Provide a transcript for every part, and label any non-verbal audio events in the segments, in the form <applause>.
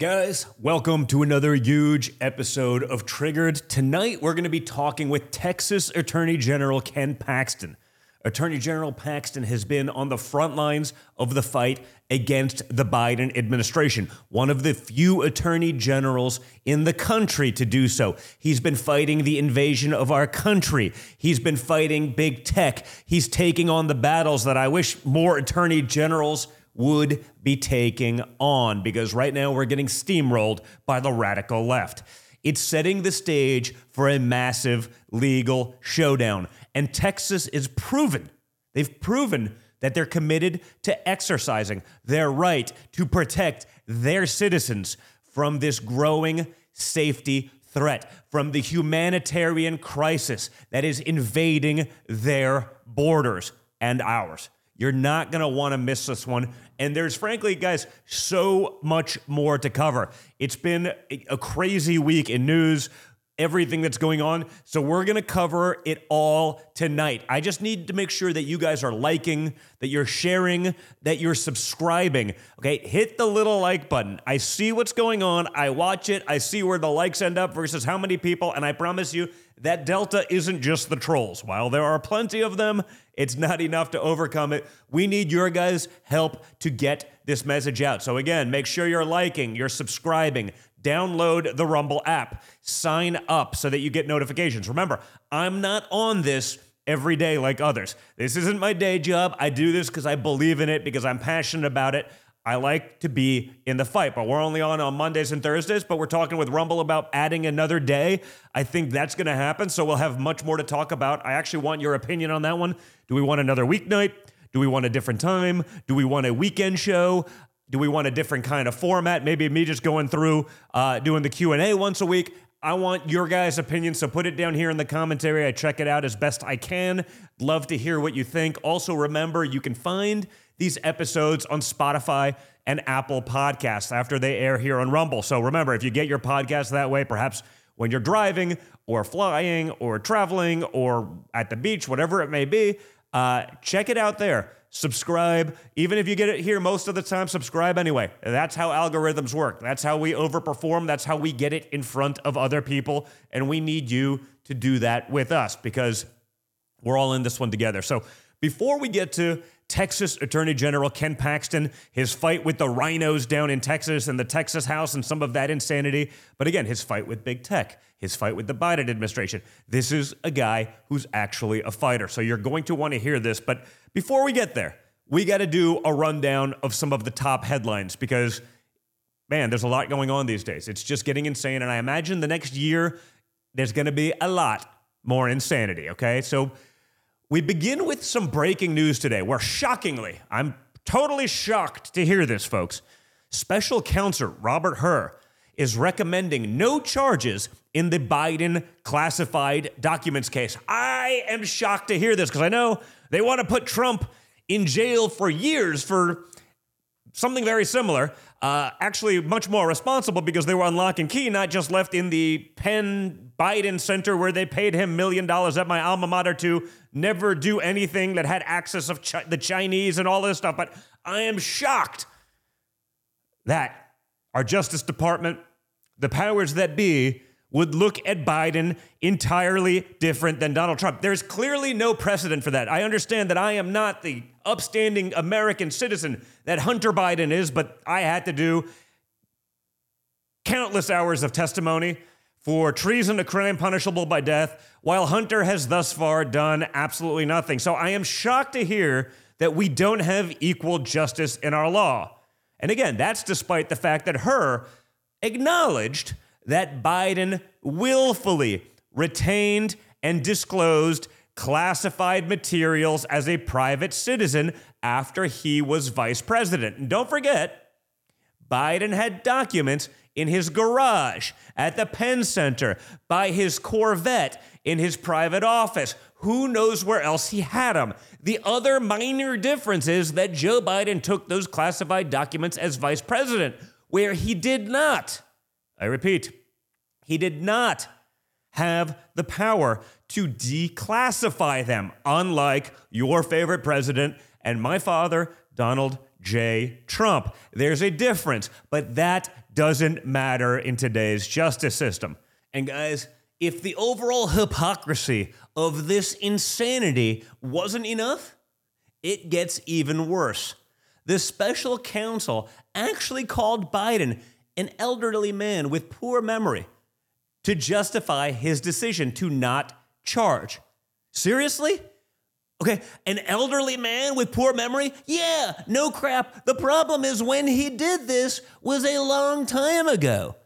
Guys, welcome to another huge episode of Triggered. Tonight, we're going to be talking with Texas Attorney General Ken Paxton. Attorney General Paxton has been on the front lines of the fight against the Biden administration, one of the few attorney generals in the country to do so. He's been fighting the invasion of our country. He's been fighting big tech. He's taking on the battles that I wish more attorney generals would be taking on because right now we're getting steamrolled by the radical left. It's setting the stage for a massive legal showdown. And Texas is proven, they've proven that they're committed to exercising their right to protect their citizens from this growing safety threat, from the humanitarian crisis that is invading their borders and ours. You're not going to want to miss this one. And there's, frankly, guys, so much more to cover. It's been a crazy week in news, everything that's going on. So we're going to cover it all tonight. I just need to make sure that you guys are liking, that you're sharing, that you're subscribing. Okay, hit the little like button. I see what's going on. I watch it. I see where the likes end up versus how many people. And I promise you, that delta isn't just the trolls. While there are plenty of them, it's not enough to overcome it. We need your guys' help to get this message out. So, again, make sure you're liking, you're subscribing, download the Rumble app, sign up so that you get notifications. Remember, I'm not on this every day like others. This isn't my day job. I do this because I believe in it, because I'm passionate about it. I like to be in the fight, but we're only on on Mondays and Thursdays. But we're talking with Rumble about adding another day. I think that's going to happen. So we'll have much more to talk about. I actually want your opinion on that one. Do we want another weeknight? Do we want a different time? Do we want a weekend show? Do we want a different kind of format? Maybe me just going through uh, doing the Q and A once a week. I want your guys' opinion, so put it down here in the commentary. I check it out as best I can. Love to hear what you think. Also, remember you can find these episodes on Spotify and Apple Podcasts after they air here on Rumble. So remember, if you get your podcast that way, perhaps when you're driving or flying or traveling or at the beach, whatever it may be, uh, check it out there. Subscribe. Even if you get it here most of the time, subscribe anyway. That's how algorithms work. That's how we overperform. That's how we get it in front of other people. And we need you to do that with us because we're all in this one together. So before we get to Texas Attorney General Ken Paxton, his fight with the rhinos down in Texas and the Texas House and some of that insanity. But again, his fight with big tech, his fight with the Biden administration. This is a guy who's actually a fighter. So you're going to want to hear this. But before we get there, we got to do a rundown of some of the top headlines because, man, there's a lot going on these days. It's just getting insane. And I imagine the next year, there's going to be a lot more insanity. Okay. So, we begin with some breaking news today, where shockingly, I'm totally shocked to hear this, folks. Special counsel Robert Hur is recommending no charges in the Biden classified documents case. I am shocked to hear this because I know they want to put Trump in jail for years for something very similar. Uh, actually, much more responsible because they were on lock and key, not just left in the Penn Biden Center where they paid him million dollars at my alma mater to never do anything that had access of the Chinese and all this stuff. But I am shocked that our Justice Department, the powers that be, would look at Biden entirely different than Donald Trump. There's clearly no precedent for that. I understand that I am not the upstanding American citizen that Hunter Biden is, but I had to do countless hours of testimony for treason, a crime punishable by death, while Hunter has thus far done absolutely nothing. So I am shocked to hear that we don't have equal justice in our law. And again, that's despite the fact that Hur acknowledged that Biden willfully retained and disclosed classified materials as a private citizen after he was vice president. And don't forget, Biden had documents in his garage, at the Penn Center, by his Corvette, in his private office. Who knows where else he had them? The other minor difference is that Joe Biden took those classified documents as vice president, where he did not, I repeat, he did not have the power to declassify them, unlike your favorite president and my father, Donald J. Trump. There's a difference, but that doesn't matter in today's justice system. And guys, if the overall hypocrisy of this insanity wasn't enough, it gets even worse. The special counsel actually called Biden an elderly man with poor memory to justify his decision to not charge. Seriously? Okay, an elderly man with poor memory? Yeah, no crap. The problem is when he did this was a long time ago.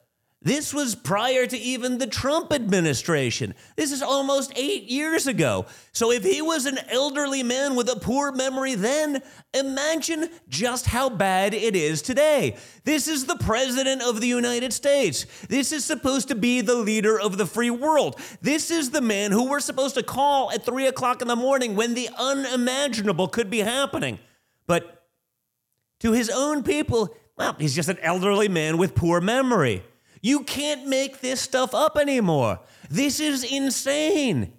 This was prior to even the Trump administration. This is almost eight years ago. So, if he was an elderly man with a poor memory then, imagine just how bad it is today. This is the President of the United States. This is supposed to be the leader of the free world. This is the man who we're supposed to call at three o'clock in the morning when the unimaginable could be happening. But to his own people, well, he's just an elderly man with poor memory. You can't make this stuff up anymore. This is insane.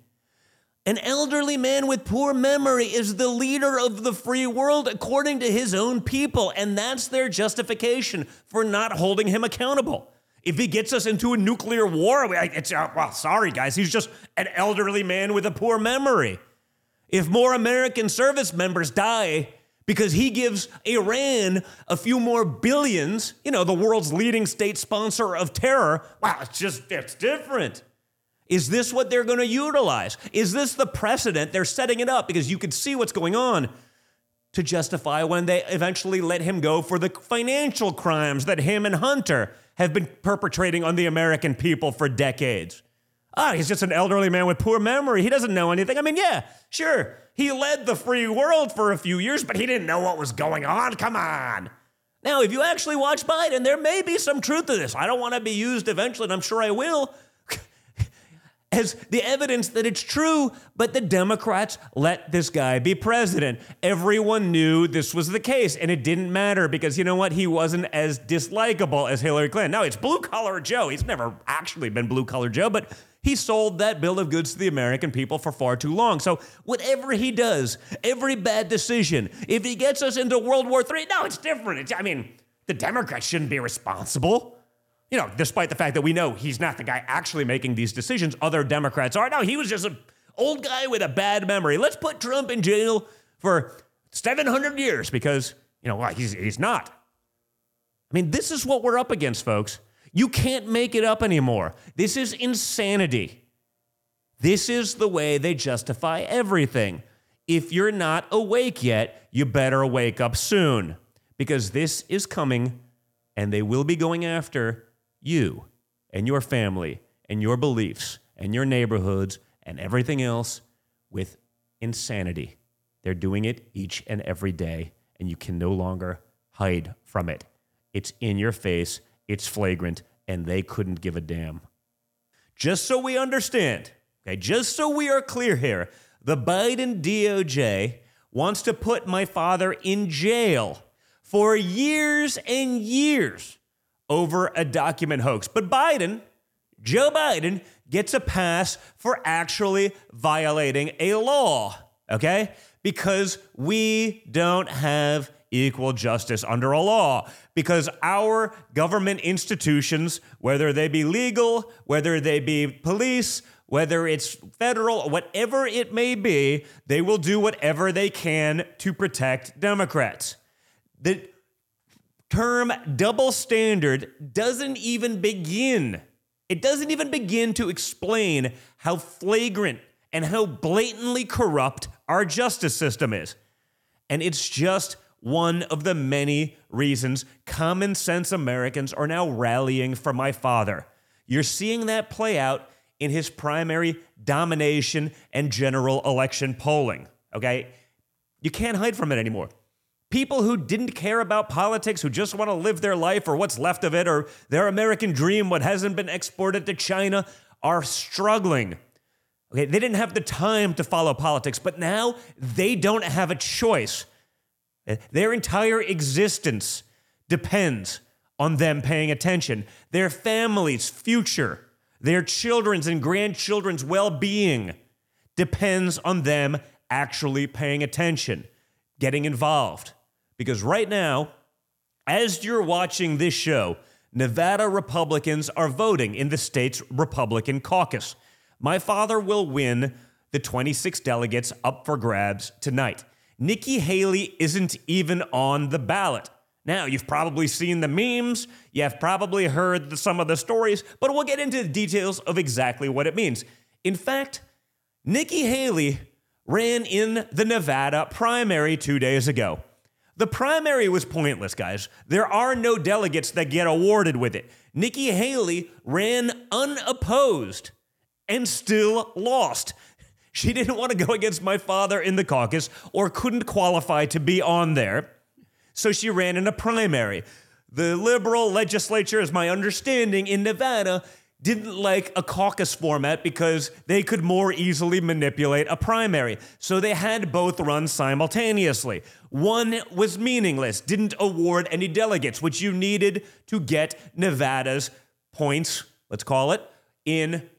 An elderly man with poor memory is the leader of the free world according to his own people, and that's their justification for not holding him accountable. If he gets us into a nuclear war, it's, uh, well, sorry, guys, he's just an elderly man with a poor memory. If more American service members die because he gives Iran a few more billions, you know, the world's leading state sponsor of terror. Wow, it's just, it's different. Is this what they're going to utilize? Is this the precedent? They're setting it up because you can see what's going on to justify when they eventually let him go for the financial crimes that him and Hunter have been perpetrating on the American people for decades. Ah, he's just an elderly man with poor memory. He doesn't know anything. I mean, yeah, sure. He led the free world for a few years, but he didn't know what was going on. Come on. Now, if you actually watch Biden, there may be some truth to this. I don't want to be used eventually, and I'm sure I will, <laughs> as the evidence that it's true, but the Democrats let this guy be president. Everyone knew this was the case, and it didn't matter because you know what? He wasn't as dislikable as Hillary Clinton. Now, it's blue collar Joe. He's never actually been blue collar Joe, but he sold that bill of goods to the American people for far too long. So, whatever he does, every bad decision, if he gets us into World War III, no, it's different. It's, I mean, the Democrats shouldn't be responsible. You know, despite the fact that we know he's not the guy actually making these decisions, other Democrats are. No, he was just an old guy with a bad memory. Let's put Trump in jail for 700 years because, you know, well, he's, he's not. I mean, this is what we're up against, folks. You can't make it up anymore. This is insanity. This is the way they justify everything. If you're not awake yet, you better wake up soon because this is coming and they will be going after you and your family and your beliefs and your neighborhoods and everything else with insanity. They're doing it each and every day, and you can no longer hide from it. It's in your face it's flagrant, and they couldn't give a damn. Just so we understand, okay, just so we are clear here, the Biden DOJ wants to put my father in jail for years and years over a document hoax. But Biden, Joe Biden, gets a pass for actually violating a law, okay? Because we don't have equal justice under a law because our government institutions, whether they be legal, whether they be police, whether it's federal, whatever it may be, they will do whatever they can to protect Democrats. The term double standard doesn't even begin. It doesn't even begin to explain how flagrant and how blatantly corrupt our justice system is. And it's just one of the many reasons common sense Americans are now rallying for my father. You're seeing that play out in his primary domination and general election polling. Okay? You can't hide from it anymore. People who didn't care about politics, who just want to live their life or what's left of it, or their American dream, what hasn't been exported to China, are struggling. Okay, they didn't have the time to follow politics, but now they don't have a choice. Their entire existence depends on them paying attention. Their family's future, their children's and grandchildren's well being depends on them actually paying attention, getting involved. Because right now, as you're watching this show, Nevada Republicans are voting in the state's Republican caucus. My father will win the 26 delegates up for grabs tonight. Nikki Haley isn't even on the ballot. Now, you've probably seen the memes, you've probably heard the, some of the stories, but we'll get into the details of exactly what it means. In fact, Nikki Haley ran in the Nevada primary two days ago. The primary was pointless, guys. There are no delegates that get awarded with it. Nikki Haley ran unopposed and still lost. She didn't want to go against my father in the caucus or couldn't qualify to be on there. So she ran in a primary. The liberal legislature, as my understanding, in Nevada didn't like a caucus format because they could more easily manipulate a primary. So they had both run simultaneously. One was meaningless, didn't award any delegates, which you needed to get Nevada's points, let's call it, in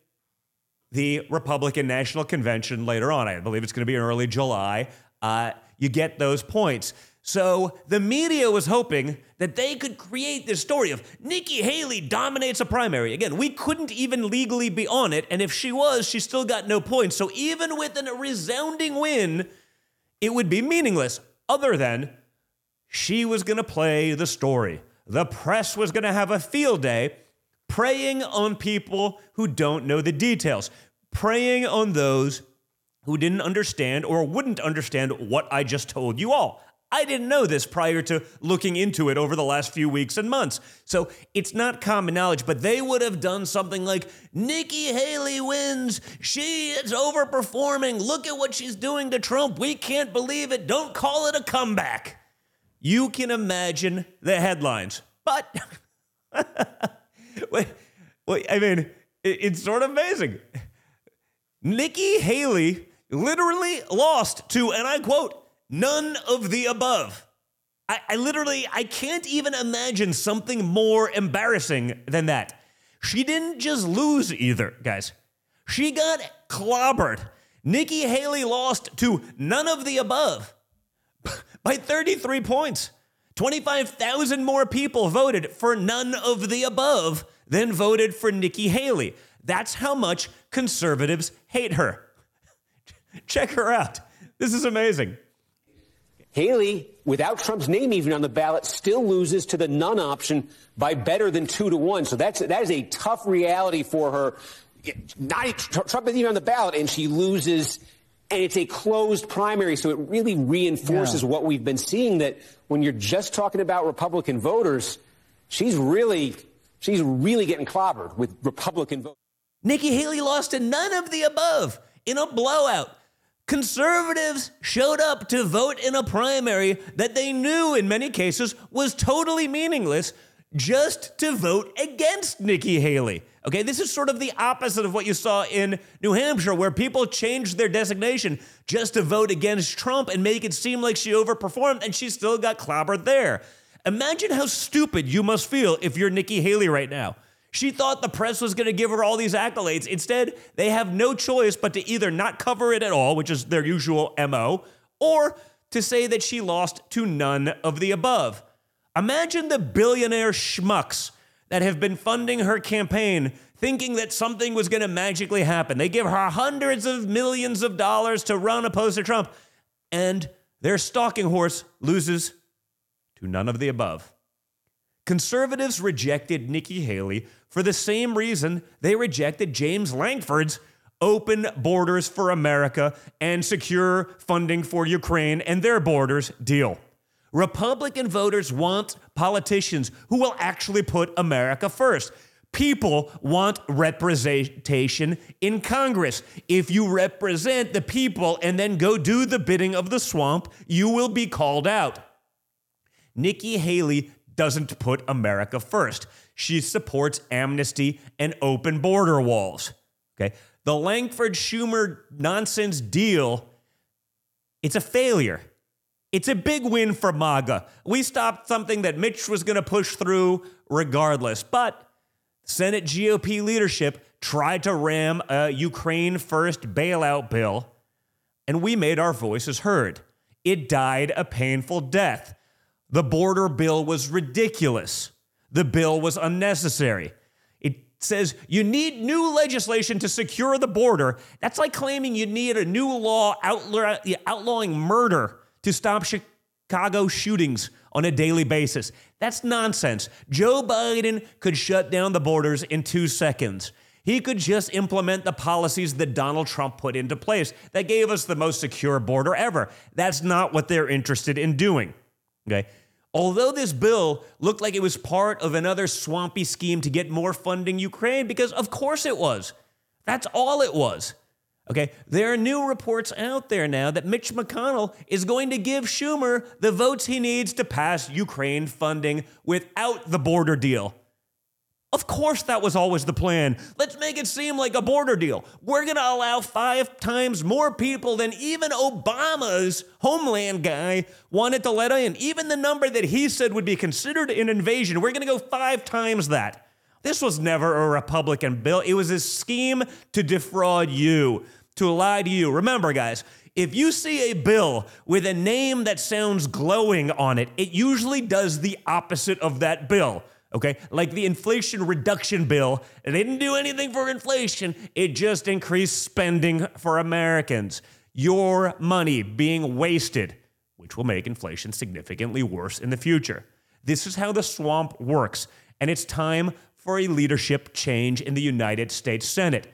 the Republican National Convention later on. I believe it's going to be in early July. Uh, you get those points. So the media was hoping that they could create this story of Nikki Haley dominates a primary. Again, we couldn't even legally be on it, and if she was, she still got no points. So even with a resounding win, it would be meaningless, other than she was going to play the story. The press was going to have a field day preying on people who don't know the details, preying on those who didn't understand or wouldn't understand what I just told you all. I didn't know this prior to looking into it over the last few weeks and months. So it's not common knowledge, but they would have done something like Nikki Haley wins. She is overperforming. Look at what she's doing to Trump. We can't believe it. Don't call it a comeback. You can imagine the headlines. But, <laughs> <laughs> wait, wait, I mean, it's sort of amazing. Nikki Haley literally lost to, and I quote, None of the above. I, I, literally, I can't even imagine something more embarrassing than that. She didn't just lose either, guys. She got clobbered. Nikki Haley lost to none of the above <laughs> by 33 points. 25,000 more people voted for none of the above than voted for Nikki Haley. That's how much conservatives hate her. <laughs> Check her out. This is amazing. Haley, without Trump's name even on the ballot, still loses to the none option by better than two to one. So that's that is a tough reality for her. Not, Trump isn't even on the ballot, and she loses. And it's a closed primary, so it really reinforces yeah. what we've been seeing. That when you're just talking about Republican voters, she's really she's really getting clobbered with Republican voters. Nikki Haley lost to none of the above in a blowout. Conservatives showed up to vote in a primary that they knew in many cases was totally meaningless just to vote against Nikki Haley. Okay, this is sort of the opposite of what you saw in New Hampshire, where people changed their designation just to vote against Trump and make it seem like she overperformed and she still got clobbered there. Imagine how stupid you must feel if you're Nikki Haley right now. She thought the press was going to give her all these accolades. Instead, they have no choice but to either not cover it at all, which is their usual MO, or to say that she lost to none of the above. Imagine the billionaire schmucks that have been funding her campaign thinking that something was going to magically happen. They give her hundreds of millions of dollars to run opposed to Trump, and their stalking horse loses to none of the above. Conservatives rejected Nikki Haley for the same reason they rejected James Lankford's open borders for America and secure funding for Ukraine and their borders deal. Republican voters want politicians who will actually put America first. People want representation in Congress. If you represent the people and then go do the bidding of the swamp, you will be called out. Nikki Haley doesn't put America first. She supports amnesty and open border walls. Okay? The Lankford Schumer nonsense deal, it's a failure. It's a big win for MAGA. We stopped something that Mitch was going to push through regardless. But Senate GOP leadership tried to ram a Ukraine first bailout bill, and we made our voices heard. It died a painful death. The border bill was ridiculous. the bill was unnecessary. It says you need new legislation to secure the border. That's like claiming you need a new law outlaw- outlawing murder to stop Chicago shootings on a daily basis. That's nonsense. Joe Biden could shut down the borders in two seconds. He could just implement the policies that Donald Trump put into place that gave us the most secure border ever. That's not what they're interested in doing. Okay. Although this bill looked like it was part of another swampy scheme to get more funding Ukraine, because of course it was. That's all it was. Okay, there are new reports out there now that Mitch McConnell is going to give Schumer the votes he needs to pass Ukraine funding without the border deal. Of course, that was always the plan. Let's make it seem like a border deal. We're going to allow five times more people than even Obama's homeland guy wanted to let in. Even the number that he said would be considered an invasion, we're going to go five times that. This was never a Republican bill. It was a scheme to defraud you, to lie to you. Remember, guys, if you see a bill with a name that sounds glowing on it, it usually does the opposite of that bill. Okay, like the Inflation Reduction Bill, it didn't do anything for inflation, it just increased spending for Americans. Your money being wasted, which will make inflation significantly worse in the future. This is how the swamp works, and it's time for a leadership change in the United States Senate.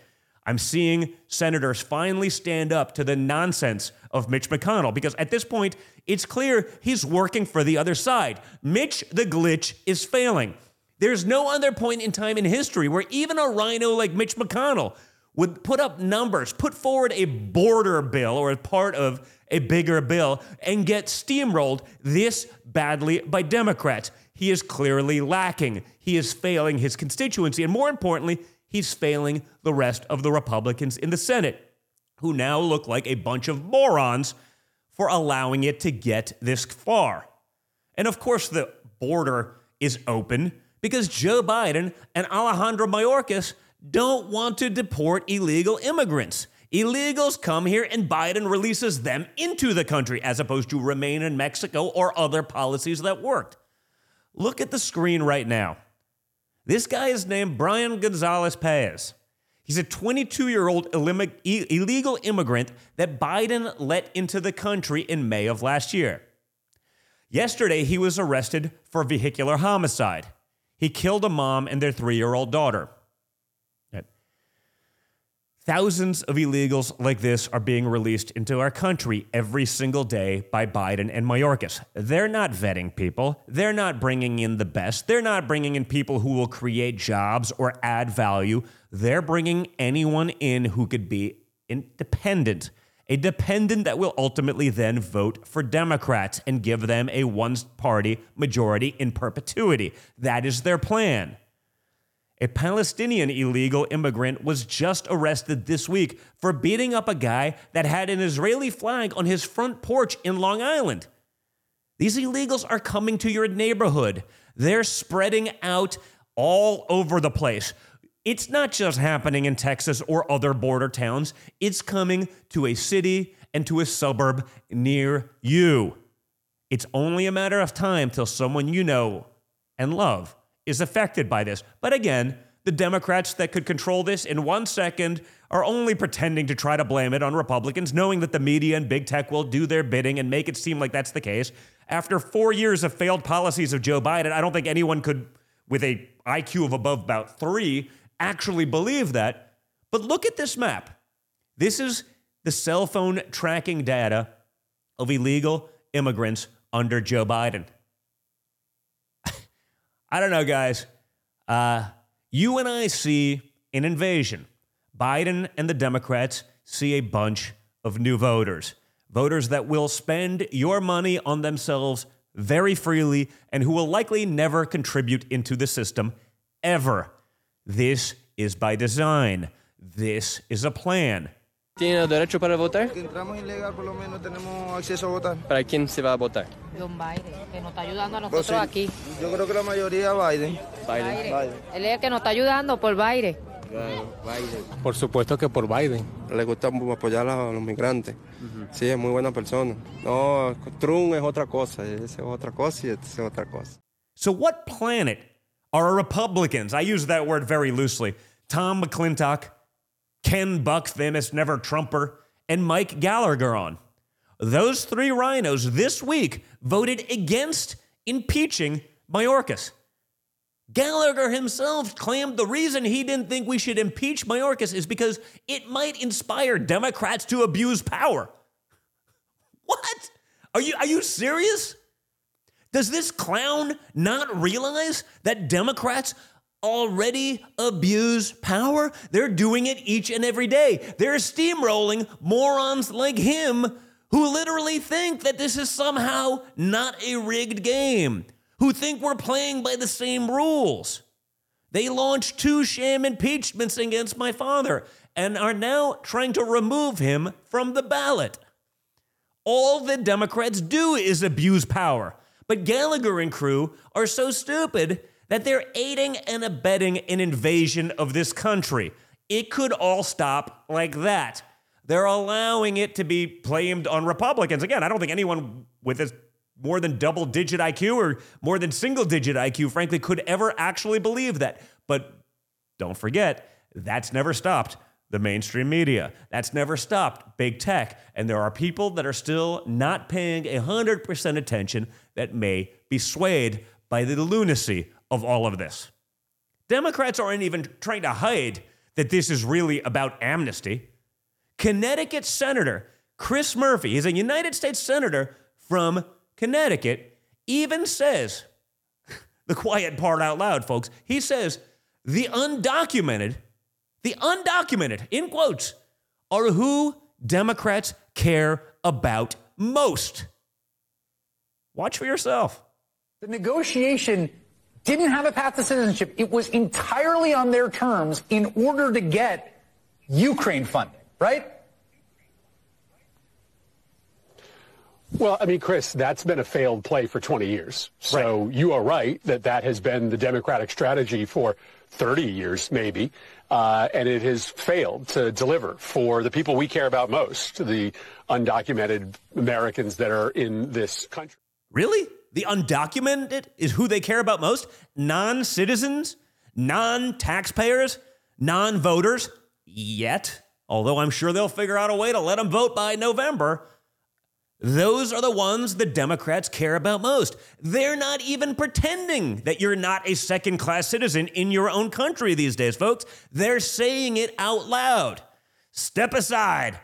I'm seeing senators finally stand up to the nonsense of Mitch McConnell because at this point, it's clear he's working for the other side. Mitch the glitch is failing. There's no other point in time in history where even a rhino like Mitch McConnell would put up numbers, put forward a border bill or a part of a bigger bill, and get steamrolled this badly by Democrats he is clearly lacking. He is failing his constituency. And more importantly, he's failing the rest of the Republicans in the Senate, who now look like a bunch of morons for allowing it to get this far. And of course, the border is open because Joe Biden and Alejandro Mayorkas don't want to deport illegal immigrants. Illegals come here and Biden releases them into the country as opposed to remain in Mexico or other policies that worked. Look at the screen right now. This guy is named Brian Gonzalez Paez. He's a 22 year old illegal immigrant that Biden let into the country in May of last year. Yesterday, he was arrested for vehicular homicide. He killed a mom and their three year old daughter. Thousands of illegals like this are being released into our country every single day by Biden and Mayorkas. They're not vetting people. They're not bringing in the best. They're not bringing in people who will create jobs or add value. They're bringing anyone in who could be independent, a dependent that will ultimately then vote for Democrats and give them a one party majority in perpetuity. That is their plan. A Palestinian illegal immigrant was just arrested this week for beating up a guy that had an Israeli flag on his front porch in Long Island. These illegals are coming to your neighborhood. They're spreading out all over the place. It's not just happening in Texas or other border towns, it's coming to a city and to a suburb near you. It's only a matter of time till someone you know and love is affected by this. But again, the Democrats that could control this in one second are only pretending to try to blame it on Republicans, knowing that the media and big tech will do their bidding and make it seem like that's the case. After four years of failed policies of Joe Biden, I don't think anyone could, with a IQ of above about three, actually believe that. But look at this map. This is the cell phone tracking data of illegal immigrants under Joe Biden. I don't know, guys. Uh, you and I see an invasion. Biden and the Democrats see a bunch of new voters, voters that will spend your money on themselves very freely and who will likely never contribute into the system ever. This is by design. This is a plan. ¿Tiene derecho para votar? Que entramos ilegal, por lo menos tenemos acceso a votar. ¿Para quién se va a votar? John Biden, que nos está ayudando a Pues nosotros sí, aquí. Yo creo que la mayoría Biden. Biden. Biden. Él es el que nos está ayudando por Biden. Por supuesto que por Biden. Le gusta apoyar a los migrantes. Sí, es muy buena persona. No, Trump es otra cosa, esa es otra cosa y esta es otra cosa. So, what planet are Republicans. I use that word very loosely. Tom McClintock, Ken Buck, famous never Trumper, and Mike Gallagher on. Those three rhinos this week voted against impeaching Mayorkas. Gallagher himself claimed the reason he didn't think we should impeach Mayorkas is because it might inspire Democrats to abuse power. <laughs> What? Are you are you serious? Does this clown not realize that Democrats already abuse power? They're doing it each and every day. They're steamrolling morons like him who literally think that this is somehow not a rigged game, who think we're playing by the same rules. They launched two sham impeachments against my father and are now trying to remove him from the ballot. All the Democrats do is abuse power. But Gallagher and crew are so stupid that they're aiding and abetting an invasion of this country. It could all stop like that. They're allowing it to be blamed on Republicans. Again, I don't think anyone with a more than double digit IQ or more than single digit IQ, frankly, could ever actually believe that. But don't forget, that's never stopped the mainstream media. That's never stopped big tech. And there are people that are still not paying 100% attention that may be swayed by the lunacy of all of this. Democrats aren't even trying to hide that this is really about amnesty. Connecticut Senator Chris Murphy, he's a United States Senator from Connecticut, even says, <laughs> the quiet part out loud, folks, he says, the undocumented, the undocumented, in quotes, are who Democrats care about most. Watch for yourself. The negotiation didn't have a path to citizenship. It was entirely on their terms in order to get Ukraine funding, right? Well, I mean, Chris, that's been a failed play for 20 years. So right. you are right that that has been the Democratic strategy for 30 years, maybe. Uh, and it has failed to deliver for the people we care about most, the undocumented Americans that are in this country. Really? The undocumented is who they care about most? Non citizens? Non taxpayers? Non voters? Yet. Although I'm sure they'll figure out a way to let them vote by November. Those are the ones the Democrats care about most. They're not even pretending that you're not a second class citizen in your own country these days, folks. They're saying it out loud. Step aside.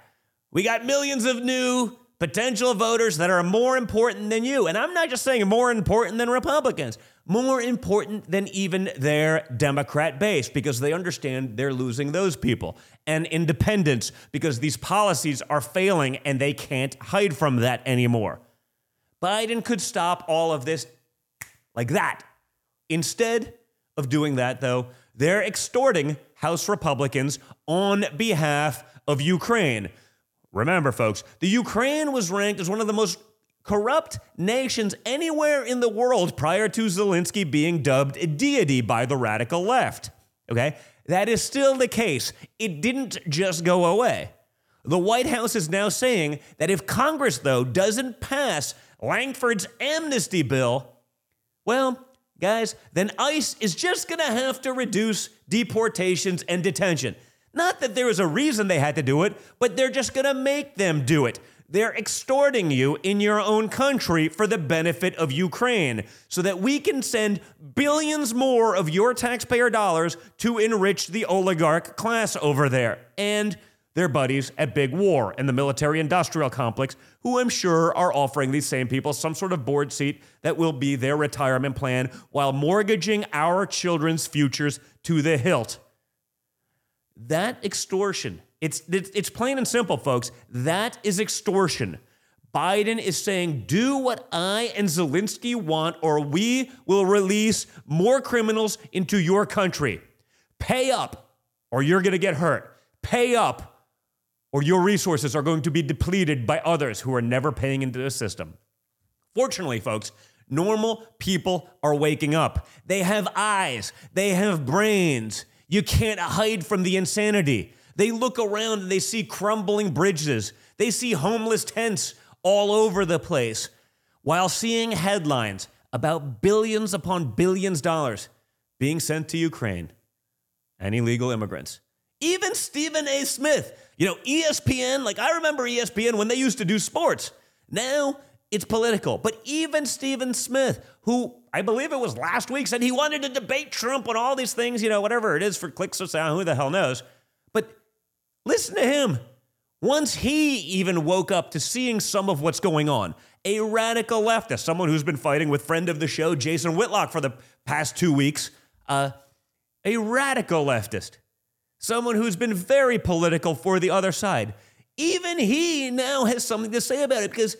We got millions of new potential voters that are more important than you. And I'm not just saying more important than Republicans, more important than even their Democrat base because they understand they're losing those people. And independents because these policies are failing and they can't hide from that anymore. Biden could stop all of this like that. Instead of doing that, though, they're extorting House Republicans on behalf of Ukraine. Remember, folks, the Ukraine was ranked as one of the most corrupt nations anywhere in the world prior to Zelensky being dubbed a deity by the radical left. Okay? That is still the case. It didn't just go away. The White House is now saying that if Congress, though, doesn't pass Lankford's amnesty bill, well, guys, then ICE is just going to have to reduce deportations and detention. Not that there was a reason they had to do it, but they're just going to make them do it. They're extorting you in your own country for the benefit of Ukraine so that we can send billions more of your taxpayer dollars to enrich the oligarch class over there and their buddies at Big War and the military industrial complex, who I'm sure are offering these same people some sort of board seat that will be their retirement plan while mortgaging our children's futures to the hilt. That extortion, it's, it's plain and simple, folks. That is extortion. Biden is saying, do what I and Zelensky want, or we will release more criminals into your country. Pay up, or you're going to get hurt. Pay up, or your resources are going to be depleted by others who are never paying into the system. Fortunately, folks, normal people are waking up. They have eyes, they have brains. You can't hide from the insanity. They look around and they see crumbling bridges. They see homeless tents all over the place while seeing headlines about billions upon billions dollars being sent to Ukraine and illegal immigrants. Even Stephen A. Smith, you know, ESPN, like I remember ESPN when they used to do sports. Now it's political. But even Stephen Smith, who I believe it was last week, said he wanted to debate Trump on all these things, you know, whatever it is for clicks or sound, who the hell knows. But listen to him. Once he even woke up to seeing some of what's going on, a radical leftist, someone who's been fighting with friend of the show, Jason Whitlock, for the past two weeks, uh, a radical leftist, someone who's been very political for the other side. Even he now has something to say about it because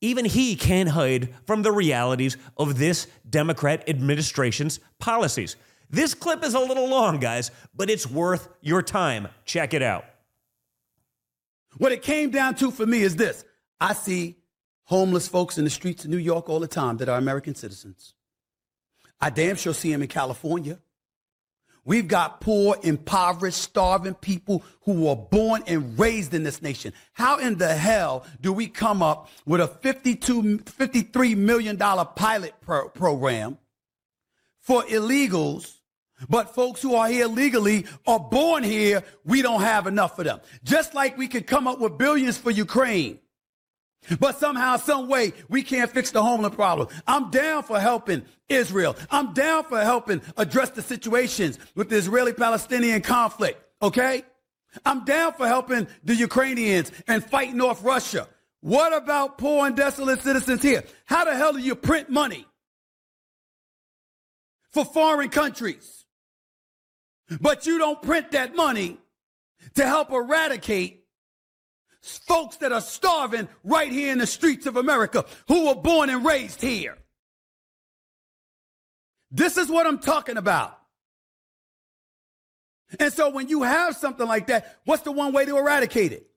even he can't hide from the realities of this Democrat administration's policies. This clip is a little long, guys, but it's worth your time. Check it out. What it came down to for me is this I see homeless folks in the streets of New York all the time that are American citizens. I damn sure see them in California. We've got poor, impoverished, starving people who were born and raised in this nation. How in the hell do we come up with a 52, $53 million pilot pro- program for illegals, but folks who are here legally are born here, we don't have enough for them. Just like we could come up with billions for Ukraine. But somehow, some way, we can't fix the homeless problem. I'm down for helping Israel. I'm down for helping address the situations with the Israeli-Palestinian conflict. Okay? I'm down for helping the Ukrainians and fighting off Russia. What about poor and desolate citizens here? How the hell do you print money for foreign countries? But you don't print that money to help eradicate folks that are starving right here in the streets of America who were born and raised here. This is what I'm talking about. And so when you have something like that, what's the one way to eradicate it?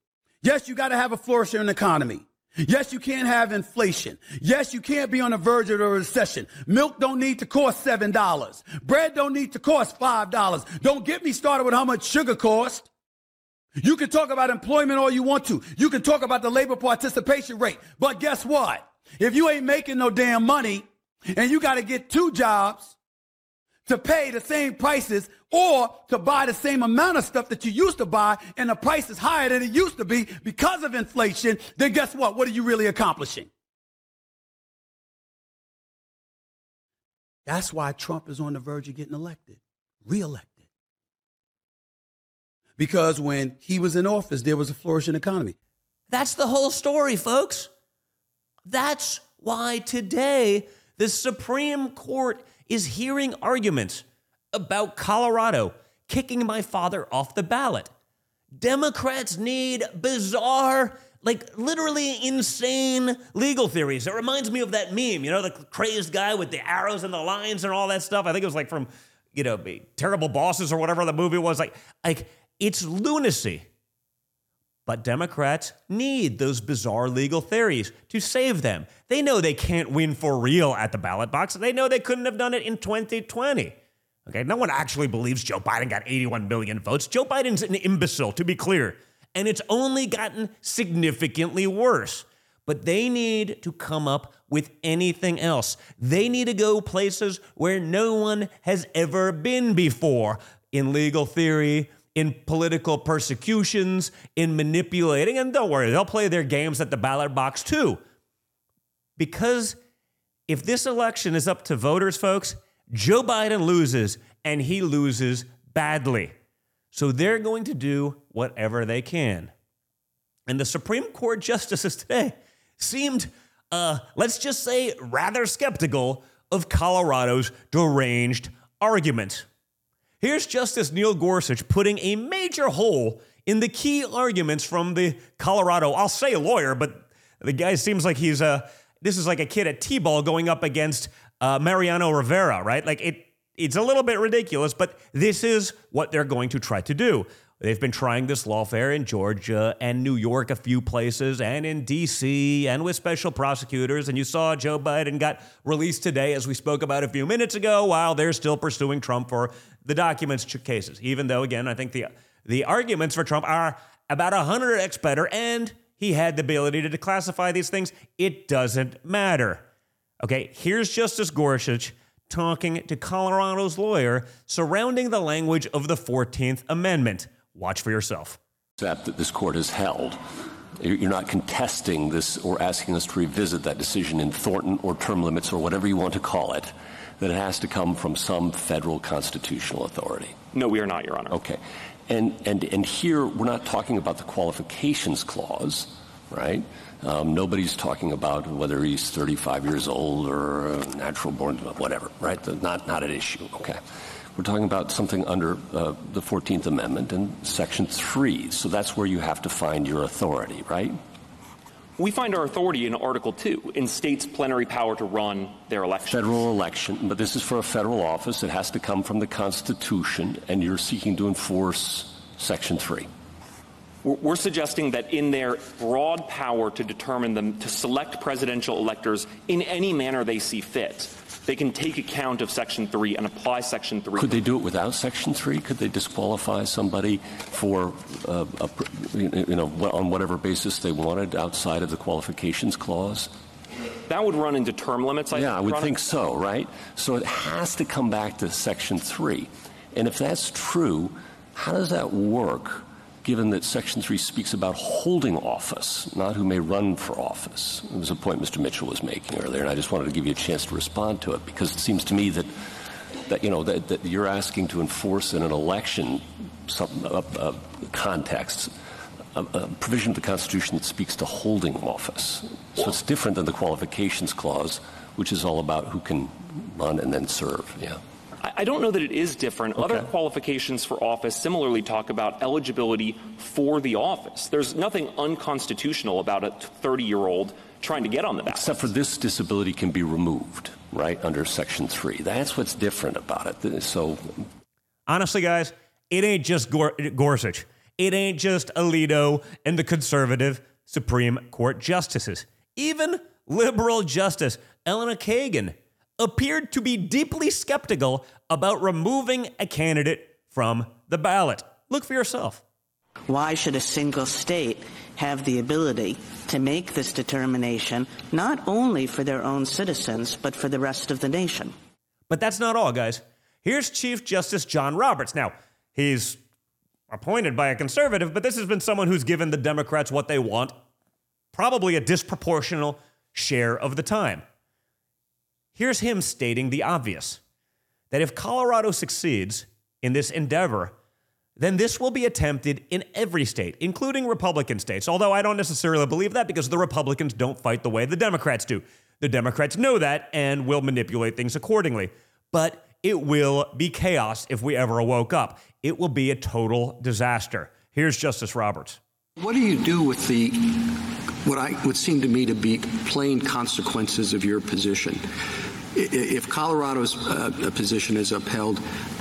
Yes, you got to have a flourishing economy. Yes, you can't have inflation. Yes, you can't be on the verge of a recession. Milk don't need to cost $7. Bread don't need to cost $5. Don't get me started with how much sugar costs. You can talk about employment all you want to. You can talk about the labor participation rate. But guess what? If you ain't making no damn money and you got to get two jobs to pay the same prices or to buy the same amount of stuff that you used to buy and the price is higher than it used to be because of inflation, then guess what? What are you really accomplishing? That's why Trump is on the verge of getting elected, reelected. Because when he was in office, there was a flourishing economy. That's the whole story, folks. That's why today the Supreme Court is hearing arguments about Colorado kicking my father off the ballot. Democrats need bizarre, like literally insane legal theories. It reminds me of that meme, you know, the crazed guy with the arrows and the lines and all that stuff. I think it was like from, you know, Terrible Bosses or whatever the movie was. Like, like it's lunacy. But Democrats need those bizarre legal theories to save them. They know they can't win for real at the ballot box. They know they couldn't have done it in 2020. Okay, no one actually believes Joe Biden got 81 million votes. Joe Biden's an imbecile, to be clear. And it's only gotten significantly worse. But they need to come up with anything else. They need to go places where no one has ever been before in legal theory, in political persecutions, in manipulating. And don't worry, they'll play their games at the ballot box too. Because if this election is up to voters, folks, Joe Biden loses and he loses badly. So they're going to do whatever they can. And the Supreme Court justices today seemed, uh, let's just say, rather skeptical of Colorado's deranged argument. Here's Justice Neil Gorsuch putting a major hole in the key arguments from the Colorado, I'll say lawyer, but the guy seems like he's a, this is like a kid at T-ball going up against uh, Mariano Rivera, right? Like it, it's a little bit ridiculous, but this is what they're going to try to do. They've been trying this lawfare in Georgia and New York, a few places, and in D.C., and with special prosecutors. And you saw Joe Biden got released today, as we spoke about a few minutes ago, while they're still pursuing Trump for the documents cases. Even though, again, I think the the arguments for Trump are about 100x better, and he had the ability to declassify these things. It doesn't matter. Okay, here's Justice Gorsuch talking to Colorado's lawyer surrounding the language of the 14th Amendment. Watch for yourself. That this court has held. You're not contesting this or asking us to revisit that decision in Thornton or term limits or whatever you want to call it, that it has to come from some federal constitutional authority. No, we are not, Your Honor. Okay. And, and, and here we're not talking about the qualifications clause, right? Um, nobody's talking about whether he's 35 years old or natural born, whatever, right? Not, not an issue, okay? We're talking about something under uh, the 14th Amendment and Section 3. So that's where you have to find your authority, right? We find our authority in Article 2, in states' plenary power to run their election. Federal election, but this is for a federal office. It has to come from the Constitution, and you're seeking to enforce Section 3. We're suggesting that in their broad power to determine them, to select presidential electors in any manner they see fit, they can take account of Section 3 and apply Section 3. Could they do it without Section 3? Could they disqualify somebody for, uh, a, you know, on whatever basis they wanted outside of the qualifications clause? That would run into term limits, I yeah, I would Ron? think so, right? So it has to come back to Section 3. And if that's true, how does that work given that Section 3 speaks about holding office, not who may run for office. It was a point Mr. Mitchell was making earlier, and I just wanted to give you a chance to respond to it because it seems to me that, that you know, that, that you're asking to enforce in an election some, uh, uh, context a, a, provision of the Constitution that speaks to holding office. So it's different than the qualifications clause, which is all about who can run and then serve. Yeah. I don't know that it is different. Okay. Other qualifications for office similarly talk about eligibility for the office. There's nothing unconstitutional about a 30 year old trying to get on the ballot. Except for this disability can be removed, right, under Section 3. That's what's different about it. So, honestly, guys, it ain't just Gor- Gorsuch. It ain't just Alito and the conservative Supreme Court justices. Even liberal Justice Elena Kagan appeared to be deeply skeptical about removing a candidate from the ballot. Look for yourself. Why should a single state have the ability to make this determination, not only for their own citizens, but for the rest of the nation? But that's not all, guys. Here's Chief Justice John Roberts. Now, he's appointed by a conservative, but this has been someone who's given the Democrats what they want, probably a disproportional share of the time. Here's him stating the obvious that if Colorado succeeds in this endeavor, then this will be attempted in every state, including Republican states. Although I don't necessarily believe that because the Republicans don't fight the way the Democrats do. The Democrats know that and will manipulate things accordingly. But it will be chaos if we ever woke up. It will be a total disaster. Here's Justice Roberts. What do you do with the what I would seem to me to be plain consequences of your position? If Colorado's uh, position is upheld,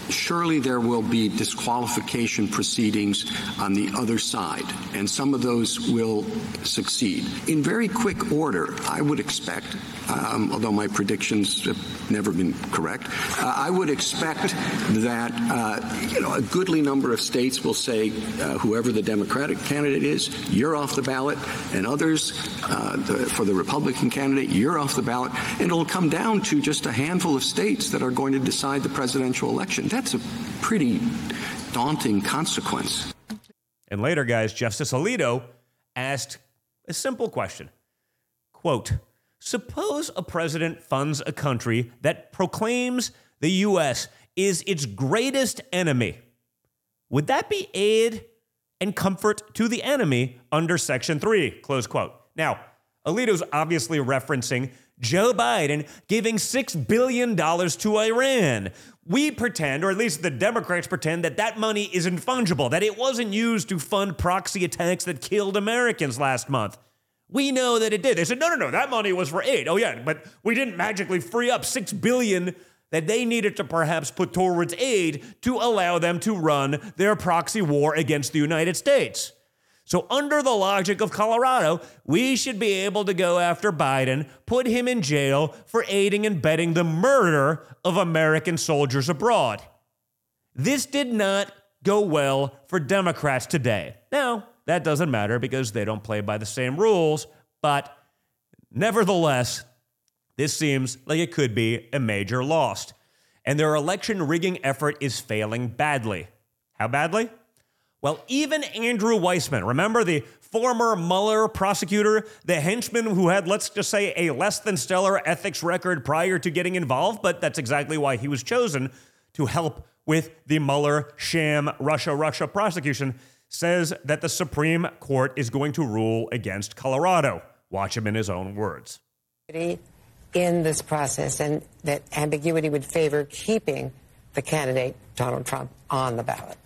surely there will be disqualification proceedings on the other side, and some of those will succeed. In very quick order, I would expect, um, although my predictions have never been correct, uh, I would expect that uh, you know a goodly number of states will say, uh, whoever the Democratic candidate is, you're off the ballot, and others, uh, the, for the Republican candidate, you're off the ballot, and it'll come down to just a handful of states that are going to decide the presidential election. That's a pretty daunting consequence. And later, guys, Justice Alito asked a simple question. Quote, suppose a president funds a country that proclaims the U.S. is its greatest enemy. Would that be aid and comfort to the enemy under Section 3? Close quote. Now, Alito's obviously referencing Joe Biden giving $6 billion to Iran. We pretend, or at least the Democrats pretend, that that money is infungible, that it wasn't used to fund proxy attacks that killed Americans last month. We know that it did. They said, no, no, no, that money was for aid. Oh, yeah, but we didn't magically free up 6 billion that they needed to perhaps put towards aid to allow them to run their proxy war against the United States. So, under the logic of Colorado, we should be able to go after Biden, put him in jail for aiding and abetting the murder of American soldiers abroad. This did not go well for Democrats today. Now, that doesn't matter because they don't play by the same rules, but nevertheless, this seems like it could be a major loss. and their election rigging effort is failing badly. How badly? Well, even Andrew Weissmann, remember the former Mueller prosecutor, the henchman who had, let's just say, a less than stellar ethics record prior to getting involved, but that's exactly why he was chosen to help with the Mueller sham Russia Russia prosecution, says that the Supreme Court is going to rule against Colorado. Watch him in his own words. In this process, and that ambiguity would favor keeping the candidate, Donald Trump, on the ballot.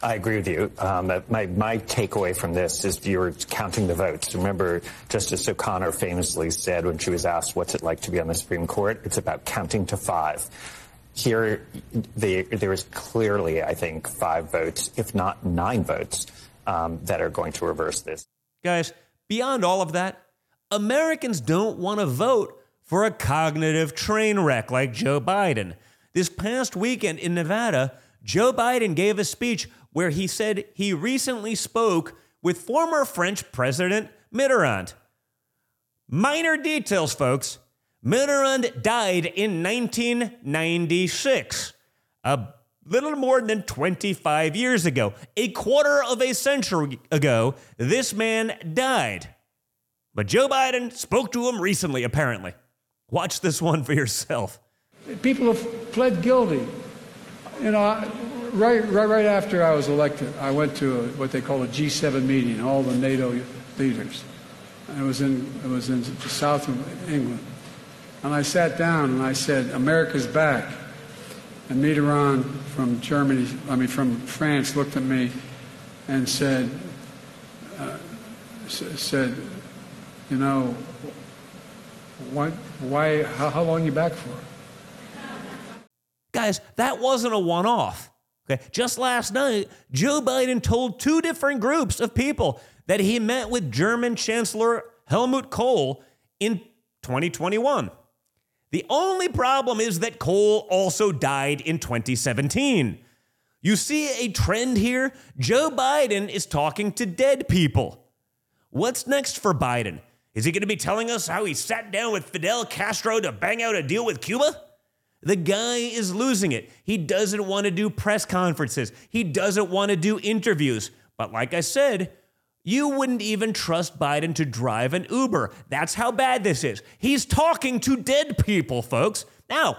I agree with you. Um, my, my takeaway from this is you're counting the votes. Remember, Justice O'Connor famously said when she was asked what's it like to be on the Supreme Court, it's about counting to five. Here, they, there is clearly, I think, five votes, if not nine votes, um, that are going to reverse this. Guys, beyond all of that, Americans don't want to vote for a cognitive train wreck like Joe Biden. This past weekend in Nevada, Joe Biden gave a speech where he said he recently spoke with former French President Mitterrand. Minor details, folks. Mitterrand died in 1996, a little more than 25 years ago. A quarter of a century ago, this man died. But Joe Biden spoke to him recently, apparently. Watch this one for yourself. People have pled guilty. You know, right, right, right after I was elected, I went to a, what they call a G7 meeting, all the NATO leaders. And it was in it was in the south of England, and I sat down and I said, "America's back." And Mitterrand from Germany, I mean from France, looked at me and said, uh, "said, you know, why, why how, how long you back for?" Guys, that wasn't a one off. Okay. Just last night, Joe Biden told two different groups of people that he met with German Chancellor Helmut Kohl in 2021. The only problem is that Kohl also died in 2017. You see a trend here? Joe Biden is talking to dead people. What's next for Biden? Is he going to be telling us how he sat down with Fidel Castro to bang out a deal with Cuba? The guy is losing it. He doesn't want to do press conferences. He doesn't want to do interviews. But like I said, you wouldn't even trust Biden to drive an Uber. That's how bad this is. He's talking to dead people, folks. Now,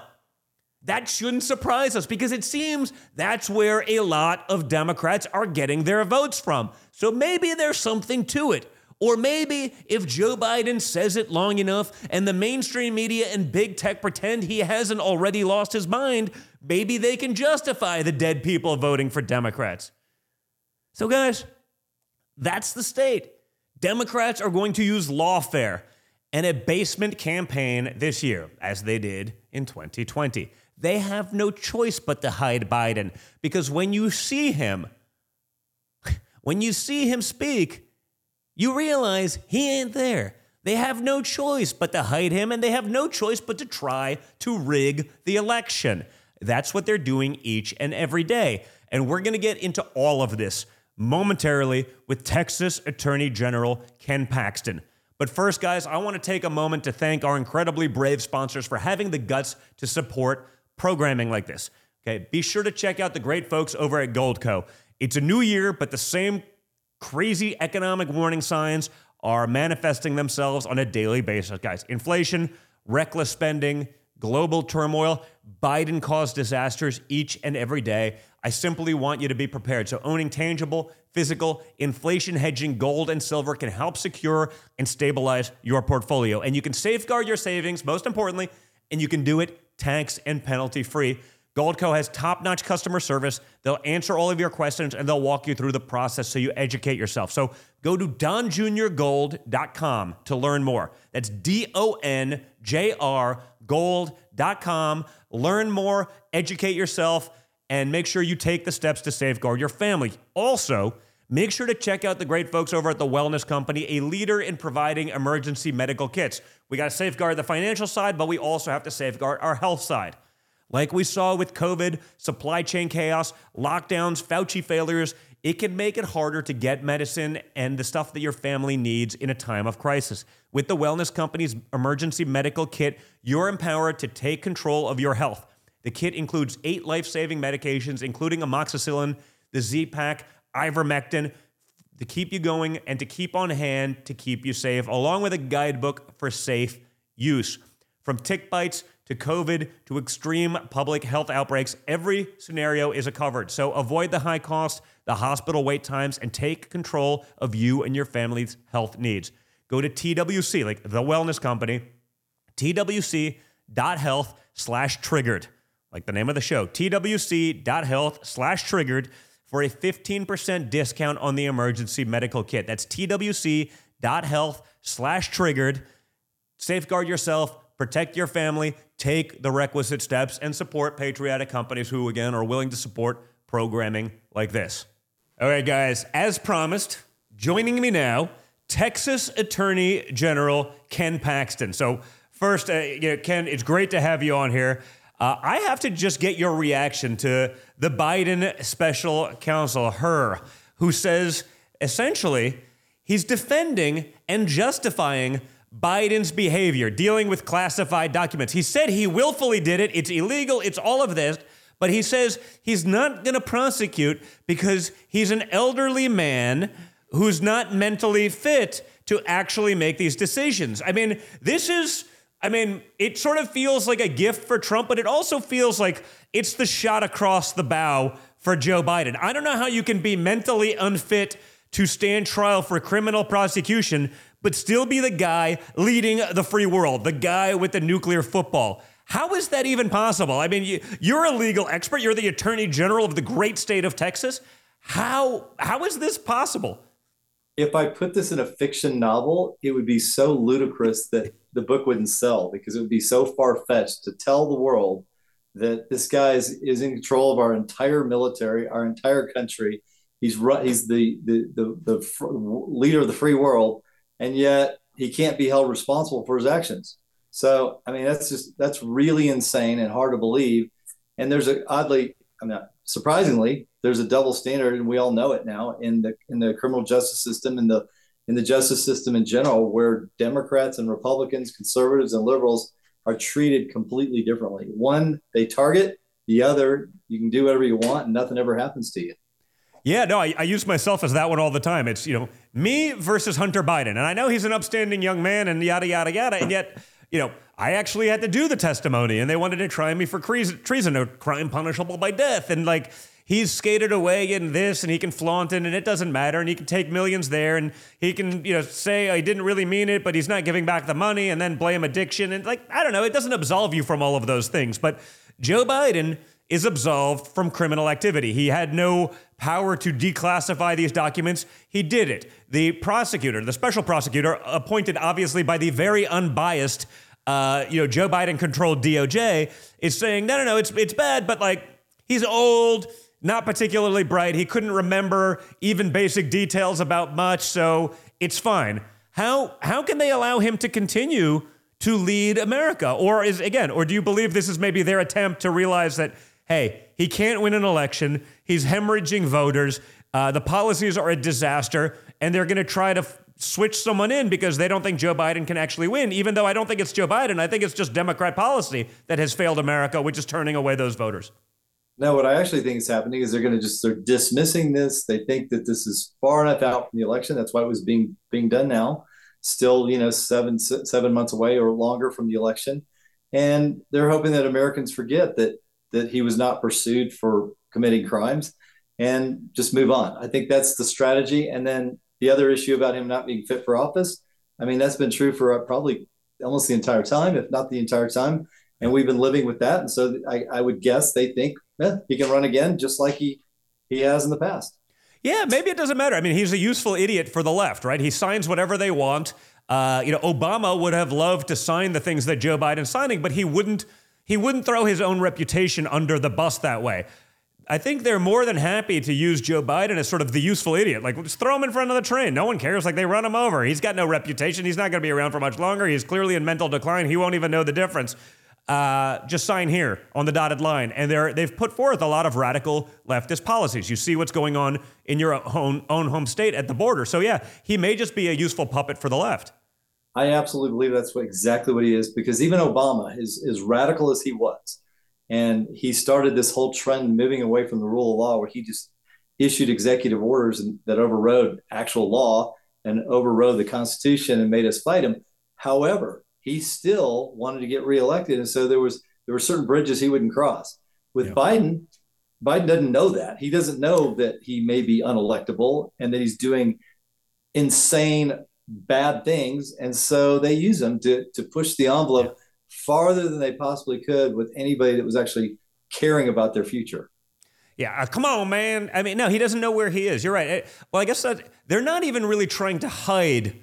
that shouldn't surprise us because it seems that's where a lot of Democrats are getting their votes from. So maybe there's something to it. Or maybe if Joe Biden says it long enough and the mainstream media and big tech pretend he hasn't already lost his mind, maybe they can justify the dead people voting for Democrats. So, guys, that's the state. Democrats are going to use lawfare and a basement campaign this year, as they did in 2020. They have no choice but to hide Biden because when you see him, <laughs> when you see him speak, you realize he ain't there. They have no choice but to hide him, and they have no choice but to try to rig the election. That's what they're doing each and every day. And we're going to get into all of this momentarily with Texas Attorney General Ken Paxton. But first, guys, I want to take a moment to thank our incredibly brave sponsors for having the guts to support programming like this. Okay, be sure to check out the great folks over at Goldco. It's a new year, but the same crazy economic warning signs are manifesting themselves on a daily basis, guys. Inflation, reckless spending, global turmoil, Biden caused disasters each and every day. I simply want you to be prepared. So, owning tangible, physical, inflation hedging gold and silver can help secure and stabilize your portfolio. And you can safeguard your savings, most importantly, and you can do it tax and penalty free. Goldco has top notch customer service. They'll answer all of your questions and they'll walk you through the process so you educate yourself. So go to donjuniorgold.com to learn more. That's D O N J R gold.com. Learn more, educate yourself, and make sure you take the steps to safeguard your family. Also, Make sure to check out the great folks over at the Wellness Company, a leader in providing emergency medical kits. We got to safeguard the financial side, but we also have to safeguard our health side. Like we saw with COVID, supply chain chaos, lockdowns, Fauci failures, it can make it harder to get medicine and the stuff that your family needs in a time of crisis. With the Wellness Company's emergency medical kit, you're empowered to take control of your health. The kit includes eight life saving medications, including amoxicillin, the Z Pack, ivermectin, to keep you going and to keep on hand to keep you safe, along with a guidebook for safe use. From tick bites to COVID to extreme public health outbreaks, every scenario is a covered. So avoid the high cost, the hospital wait times, and take control of you and your family's health needs. Go to TWC, like the wellness company, twc.health slash triggered, like the name of the show, twc.health slash triggered for a 15% discount on the emergency medical kit. That's twc.health slash triggered. Safeguard yourself, protect your family, take the requisite steps, and support patriotic companies who, again, are willing to support programming like this. All right, guys, as promised, joining me now, Texas Attorney General Ken Paxton. So, first, uh, you know, Ken, it's great to have you on here. Uh, I have to just get your reaction to the Biden special counsel, Hur, who says essentially he's defending and justifying Biden's behavior dealing with classified documents. He said he willfully did it, it's illegal, it's all of this. But he says he's not going to prosecute because he's an elderly man who's not mentally fit to actually make these decisions. I mean, this is I mean, it sort of feels like a gift for Trump, but it also feels like it's the shot across the bow for Joe Biden. I don't know how you can be mentally unfit to stand trial for criminal prosecution, but still be the guy leading the free world, the guy with the nuclear football. How is that even possible? I mean, you, are a legal expert. You're the attorney general of the great state of Texas. How how is this possible? If I put this in a fiction novel, it would be so ludicrous that the book wouldn't sell because it would be so far fetched to tell the world that this guy is, is in control of our entire military, our entire country. He's he's the the the, the leader of the free world, and yet he can't be held responsible for his actions. So I mean, that's just that's really insane and hard to believe. And there's a oddly, I mean, surprisingly, there's a double standard, and we all know it now in the in the criminal justice system and the in the justice system in general, where Democrats and Republicans, conservatives and liberals are treated completely differently. One, they target, the other, you can do whatever you want and nothing ever happens to you. Yeah, no, I, I, use myself as that one all the time. It's, you know, me versus Hunter Biden. And I know he's an upstanding young man and yada, yada, yada. And yet, you know, I actually had to do the testimony and they wanted to try me for treason, a crime punishable by death. And like, he's skated away in this and he can flaunt it and it doesn't matter and he can take millions there and he can you know say I didn't really mean it but he's not giving back the money and then blame addiction and like I don't know it doesn't absolve you from all of those things but Joe Biden is absolved from criminal activity. He had no power to declassify these documents. He did it. The prosecutor, the special prosecutor appointed obviously by the very unbiased uh, you know Joe Biden controlled DOJ is saying no no no it's it's bad but like he's old not particularly bright. He couldn't remember even basic details about much, so it's fine. How how can they allow him to continue to lead America? Or is again, or do you believe this is maybe their attempt to realize that hey, he can't win an election, he's hemorrhaging voters, uh, the policies are a disaster, and they're going to try to f- switch someone in because they don't think Joe Biden can actually win, even though I don't think it's Joe Biden. I think it's just Democrat policy that has failed America, which is turning away those voters. No, what I actually think is happening is they're going to just they're dismissing this. They think that this is far enough out from the election. That's why it was being being done now. Still, you know, seven seven months away or longer from the election, and they're hoping that Americans forget that that he was not pursued for committing crimes and just move on. I think that's the strategy. And then the other issue about him not being fit for office. I mean, that's been true for probably almost the entire time, if not the entire time. And we've been living with that. And so I, I would guess they think yeah, he can run again just like he he has in the past. Yeah, maybe it doesn't matter. I mean, he's a useful idiot for the left, right? He signs whatever they want. Uh, you know, Obama would have loved to sign the things that Joe Biden's signing, but he wouldn't. He wouldn't throw his own reputation under the bus that way. I think they're more than happy to use Joe Biden as sort of the useful idiot. Like, just throw him in front of the train. No one cares. Like, they run him over. He's got no reputation. He's not going to be around for much longer. He's clearly in mental decline. He won't even know the difference uh, just sign here on the dotted line. And they're, they've put forth a lot of radical leftist policies. You see what's going on in your own, own home state at the border. So, yeah, he may just be a useful puppet for the left. I absolutely believe that's what, exactly what he is because even Obama, as, as radical as he was, And he started this whole trend moving away from the rule of law where he just issued executive orders that overrode actual law and overrode the Constitution and made us fight him. However, he still wanted to get reelected, and so there was there were certain bridges he wouldn't cross. With yeah. Biden, Biden doesn't know that. He doesn't know that he may be unelectable and that he's doing insane bad things, and so they use them to to push the envelope yeah. farther than they possibly could with anybody that was actually caring about their future. Yeah, uh, come on, man. I mean, no, he doesn't know where he is. You're right. Well, I guess that they're not even really trying to hide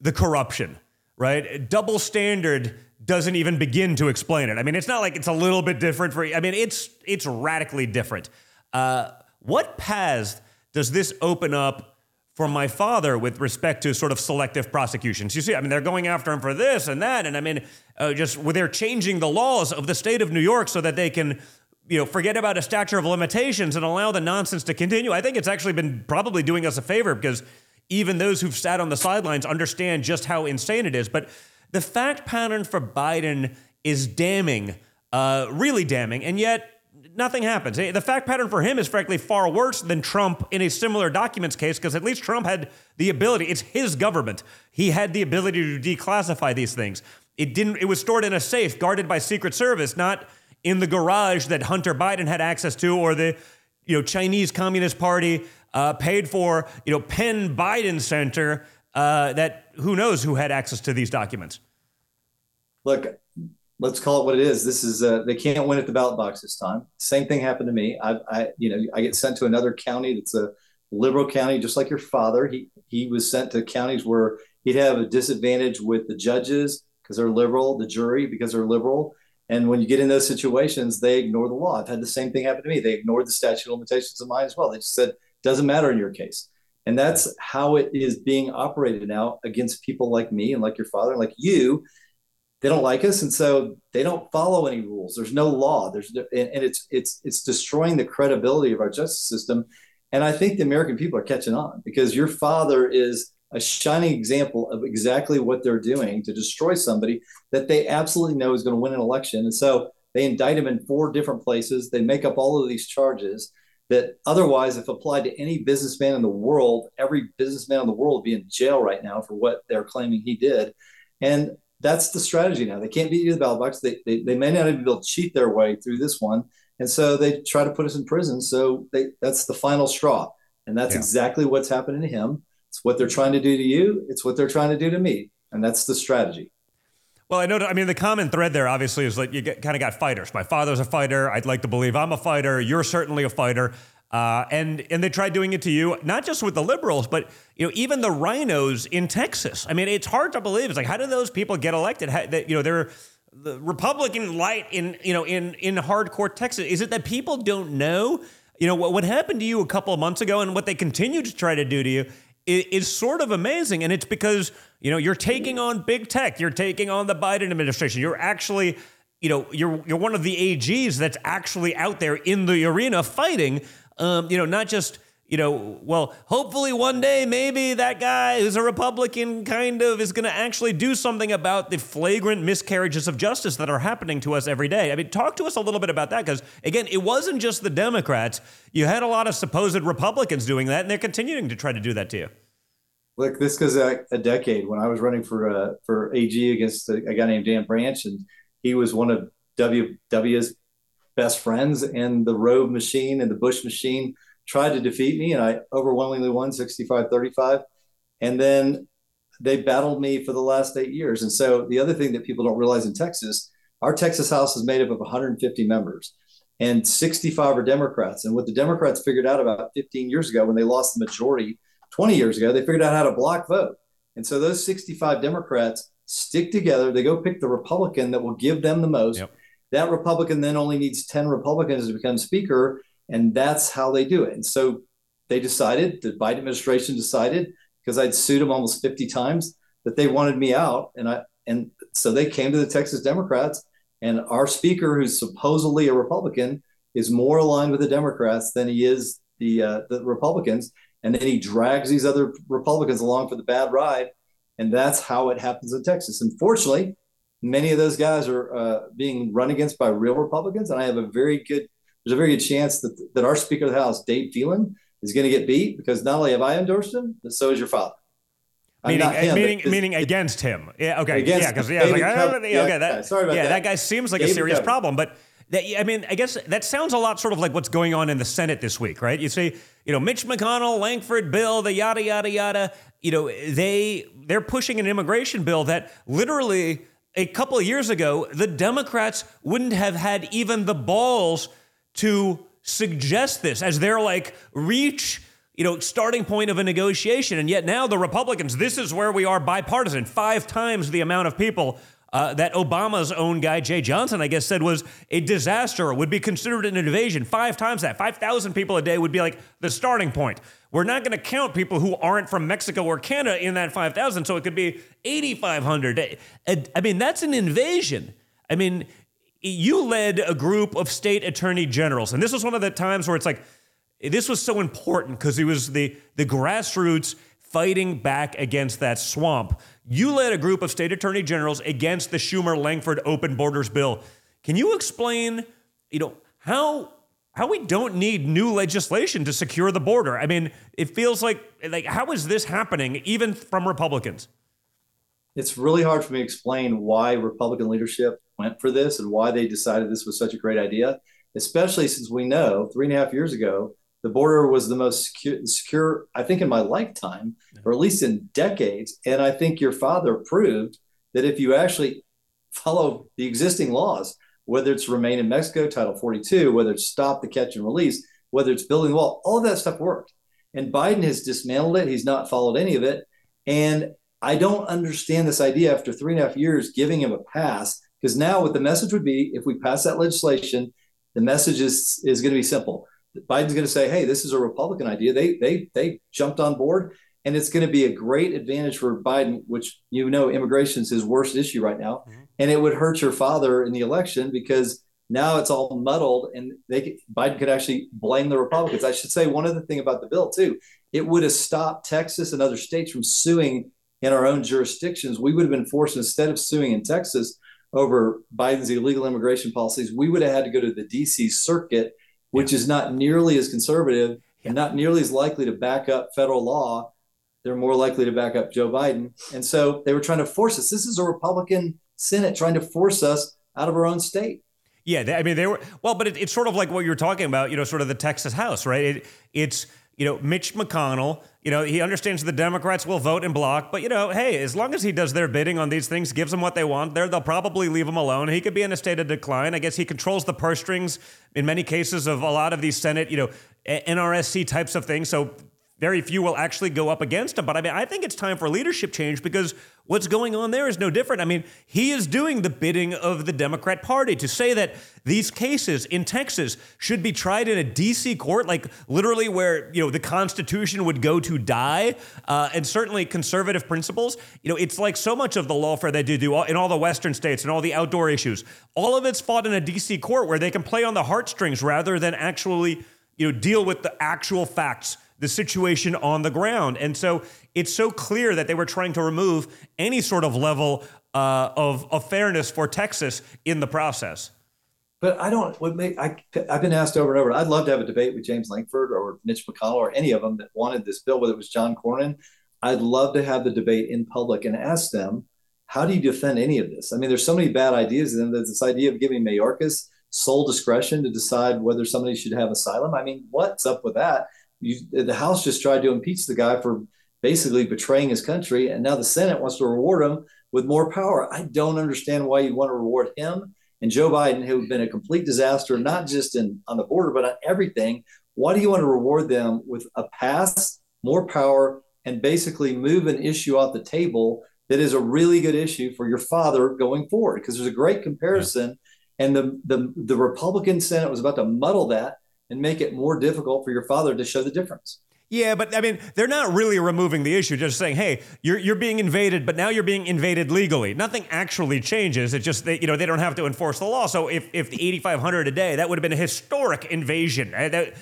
the corruption, right? Double standard doesn't even begin to explain it. I mean, it's not like it's a little bit different for. I mean, it's it's radically different. Uh, what paths does this open up for my father with respect to sort of selective prosecutions? You see, I mean, they're going after him for this and that, and I mean, uh, just they're changing the laws of the state of New York so that they can you know, forget about a statute of limitations and allow the nonsense to continue. I think it's actually been probably doing us a favor because even those who've sat on the sidelines understand just how insane it is. But the fact pattern for Biden is damning, uh, really damning, and yet nothing happens. The fact pattern for him is frankly far worse than Trump in a similar documents case because at least Trump had the ability. It's his government. He had the ability to declassify these things. It didn't. It was stored in a safe, guarded by Secret Service, not in the garage that Hunter Biden had access to, or the you know Chinese Communist Party uh, paid for you know Penn Biden Center uh, that who knows who had access to these documents. Look, let's call it what it is. This is uh, they can't win at the ballot box this time. Same thing happened to me. I, I you know I get sent to another county that's a liberal county, just like your father. He he was sent to counties where he'd have a disadvantage with the judges because they're liberal, the jury because they're liberal, and when you get in those situations, they ignore the law. I've had the same thing happen to me. They ignored the statute of limitations of mine as well. They just said, doesn't matter in your case. And that's how it is being operated now against people like me and like your father and like you. They don't like us, and so they don't follow any rules. There's no law. There's and it's it's it's destroying the credibility of our justice system. And I think the American people are catching on because your father is a shining example of exactly what they're doing to destroy somebody that they absolutely know is going to win an election. And so they indict him in four different places. They make up all of these charges that otherwise, if applied to any businessman in the world, every businessman in the world would be in jail right now for what they're claiming he did. And that's the strategy now. They can't beat you to the ballot box. They, they, they may not even be able to cheat their way through this one. And so they try to put us in prison. So they, that's the final straw. And that's yeah. exactly what's happening to him. It's what they're trying to do to you. It's what they're trying to do to me. And that's the strategy. Well, I know. I mean, the common thread there obviously is like you get, kind of got fighters. My father's a fighter. I'd like to believe I'm a fighter. You're certainly a fighter. Uh, and and they tried doing it to you, not just with the liberals, but you know even the RINOs in Texas. I mean, it's hard to believe. It's like how do those people get elected? How, that, you know, they're the Republican light in you know in in hardcore Texas. Is it that people don't know? You know what what happened to you a couple of months ago, and what they continue to try to do to you is sort of amazing. And it's because, you know, you're taking on big tech, you're taking on the Biden administration. You're actually, you know, you're you're one of the AGs that's actually out there in the arena fighting. Um, you know, not just you know, well, hopefully one day maybe that guy who's a Republican kind of is going to actually do something about the flagrant miscarriages of justice that are happening to us every day. I mean, talk to us a little bit about that because, again, it wasn't just the Democrats. You had a lot of supposed Republicans doing that, and they're continuing to try to do that to you. Look, this goes a, a decade when I was running for uh, for AG against a, a guy named Dan Branch, and he was one of WW's best friends, and the Rove machine and the Bush machine tried to defeat me, and I overwhelmingly won 65 35. And then they battled me for the last eight years. And so the other thing that people don't realize in Texas, our Texas House is made up of 150 members, and 65 are Democrats. And what the Democrats figured out about 15 years ago when they lost the majority 20 years ago, they figured out how to block vote. And so those 65 Democrats stick together. They go pick the Republican that will give them the most. Yep. That Republican then only needs 10 Republicans to become speaker. And that's how they do it. And so they decided, the Biden administration decided, because I'd sued them almost 50 times, that they wanted me out. And I and so they came to the Texas Democrats, and our speaker, who's supposedly a Republican, is more aligned with the Democrats than he is the uh, the Republicans. And then he drags these other Republicans along for the bad ride. And that's how it happens in Texas. Unfortunately, many of those guys are uh, being run against by real Republicans, and I have a very good there's a very good chance that that our Speaker of the House, Dade Phelan, is going to get beat because not only have I endorsed him, but so is your father. I'm Meaning, him, meaning, against him. Yeah. Okay. Against yeah. Because yeah, like, David ah, yeah, okay. That, sorry about yeah, that. guy seems like a serious problem, but. That, I mean, I guess that sounds a lot sort of like what's going on in the Senate this week, right? You see, you know, Mitch McConnell, Lankford bill, the yada yada yada. You know, they they're pushing an immigration bill that literally a couple years ago the Democrats wouldn't have had even the balls to suggest this as their like reach you know starting point of a negotiation. And yet now the republicans this is where we are bipartisan. Five times the amount of people uh, that Obama's own guy Jeh Johnson, I guess, said was a disaster, would be considered an invasion. Five times that, five thousand people a day would be like the starting point. We're not going to count people who aren't from Mexico or Canada in that five thousand, so it could be eighty five hundred. I mean, that's an invasion. I mean, you led a group of state attorney generals, and this was one of the times where it's like this was so important because he was the the grassroots fighting back against that swamp. You led a group of state attorney generals against the Schumer Lankford open borders bill. Can you explain, you know, how how we don't need new legislation to secure the border? I mean, it feels like like how is this happening even from Republicans? it's really hard for me to explain why Republican leadership went for this and why they decided this was such a great idea, especially since we know three and a half years ago, the border was the most secure, secure I think, in my lifetime, or at least in decades. And I think your father proved that if you actually follow the existing laws, whether it's remain in Mexico, Title 42, whether it's stop the catch and release, whether it's building the wall, all of that stuff worked. And Biden has dismantled it. He's not followed any of it. And I don't understand this idea after three and a half years giving him a pass, because now what the message would be if we pass that legislation, the message is, is going to be simple. Biden's going to say, hey, this is a Republican idea. They, they, they jumped on board. And it's going to be a great advantage for Biden, which you know, immigration is his worst issue right now. Mm-hmm. And it would hurt your father in the election because now it's all muddled and they could, Biden could actually blame the Republicans. I should say one other thing about the bill, too. It would have stopped Texas and other states from suing in our own jurisdictions. We would have been forced, instead of suing in Texas over Biden's illegal immigration policies, we would have had to go to the DC circuit, which is not nearly as conservative and not nearly as likely to back up federal law. They're more likely to back up Joe Biden. And so they were trying to force us. This is a Republican Senate trying to force us out of our own state. Yeah, they, I mean they were well, but it, it's sort of like what you were talking about, you know, sort of the Texas House, right? It, it's you know Mitch McConnell, you know, he understands the Democrats will vote in block, but you know, hey, as long as he does their bidding on these things, gives them what they want, there they'll probably leave him alone. He could be in a state of decline. I guess he controls the purse strings in many cases of a lot of these Senate, you know, NRSC types of things. So very few will actually go up against him. But I mean, I think it's time for leadership change because what's going on there is no different. I mean, he is doing the bidding of the Democrat Party to say that these cases in Texas should be tried in a DC court, like literally where you know the Constitution would go to die, uh, and certainly conservative principles. You know, it's like so much of the lawfare they do do in all the Western states and all the outdoor issues. All of it's fought in a DC court where they can play on the heartstrings rather than actually you know deal with the actual facts the situation on the ground. And so it's so clear that they were trying to remove any sort of level uh, of, of fairness for Texas in the process. But I don't. What make I? I've been asked over and over. I'd love to have a debate with James Lankford or Mitch McConnell or any of them that wanted this bill, whether it was John Cornyn. I'd love to have the debate in public and ask them, how do you defend any of this? I mean, there's so many bad ideas, and there's this idea of giving Mayorkas sole discretion to decide whether somebody should have asylum. I mean, what's up with that? You, the House just tried to impeach the guy for basically betraying his country, and now the Senate wants to reward him with more power. I don't understand why you want to reward him and Joe Biden, who have been a complete disaster, not just in on the border but on everything. Why do you want to reward them with a pass, more power, and basically move an issue off the table that is a really good issue for your father going forward? Because there's a great comparison, yeah. and the, the the Republican Senate was about to muddle that and make it more difficult for your father to show the difference. Yeah, but I mean, they're not really removing the issue, just saying, hey, you're, you're being invaded, but now you're being invaded legally. Nothing actually changes. It's just that, you know, they don't have to enforce the law. So if, if the 8,500 a day, that would have been a historic invasion. Uh, That,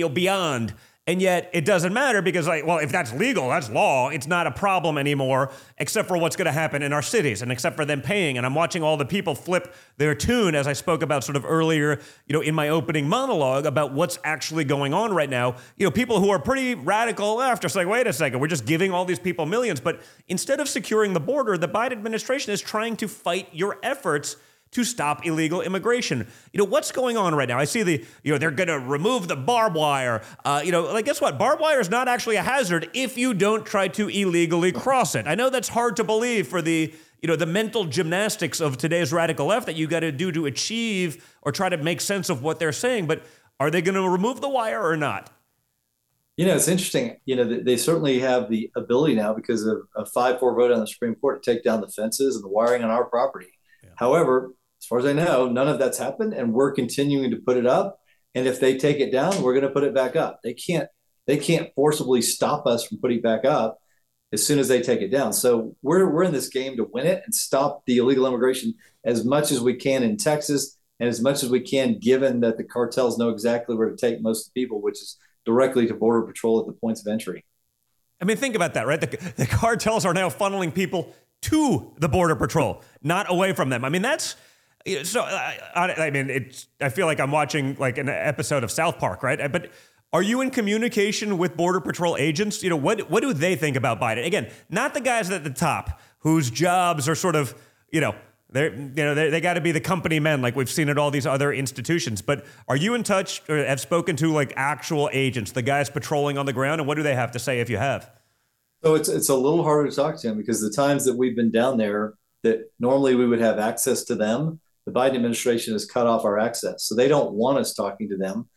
know, beyond And yet it doesn't matter because, like, well, if that's legal, that's law. It's not a problem anymore, except for what's going to happen in our cities and except for them paying. And I'm watching all the people flip their tune as I spoke about sort of earlier, you know, in my opening monologue about what's actually going on right now. You know, people who are pretty radical left are saying, wait a second, we're just giving all these people millions. But instead of securing the border, the Biden administration is trying to fight your efforts to stop illegal immigration. You know, what's going on right now? I see the, you know, they're going to remove the barbed wire. Uh, you know, like, guess what? Barbed wire is not actually a hazard if you don't try to illegally cross it. I know that's hard to believe for the, you know, the mental gymnastics of today's radical left that you got to do to achieve or try to make sense of what they're saying. But are they going to remove the wire or not? You know, it's interesting. You know, they certainly have the ability now because of a 5 4 vote on the Supreme Court to take down the fences and the wiring on our property. Yeah. However, as far as I know, none of that's happened, and we're continuing to put it up. And if they take it down, we're going to put it back up. They can't they can't forcibly stop us from putting it back up as soon as they take it down. So we're we're in this game to win it and stop the illegal immigration as much as we can in Texas and as much as we can, given that the cartels know exactly where to take most of the people, which is directly to border patrol at the points of entry. I mean, think about that, right? The, the cartels are now funneling people to the border patrol, not away from them. I mean, that's so uh, I, I mean, it's. I feel like I'm watching like an episode of South Park, right? But are you in communication with Border Patrol agents? You know, what what do they think about Biden? Again, not the guys at the top whose jobs are sort of, you know, they're you know they they got to be the company men like we've seen at all these other institutions. But are you in touch or have spoken to like actual agents, the guys patrolling on the ground, and what do they have to say if you have? So it's it's a little harder to talk to them because the times that we've been down there that normally we would have access to them the Biden administration has cut off our access. So they don't want us talking to them.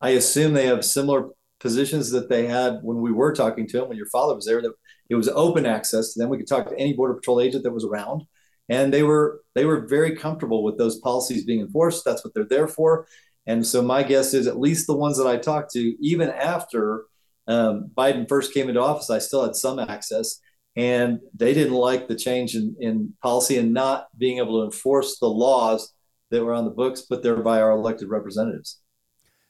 I assume they have similar positions that they had when we were talking to them, when your father was there, that it was open access to them. We could talk to any border patrol agent that was around. And they were they were very comfortable with those policies being enforced. That's what they're there for. And so my guess is at least the ones that I talked to, even after um, Biden first came into office, I still had some access and they didn't like the change in, in policy and not being able to enforce the laws that were on the books put there by our elected representatives.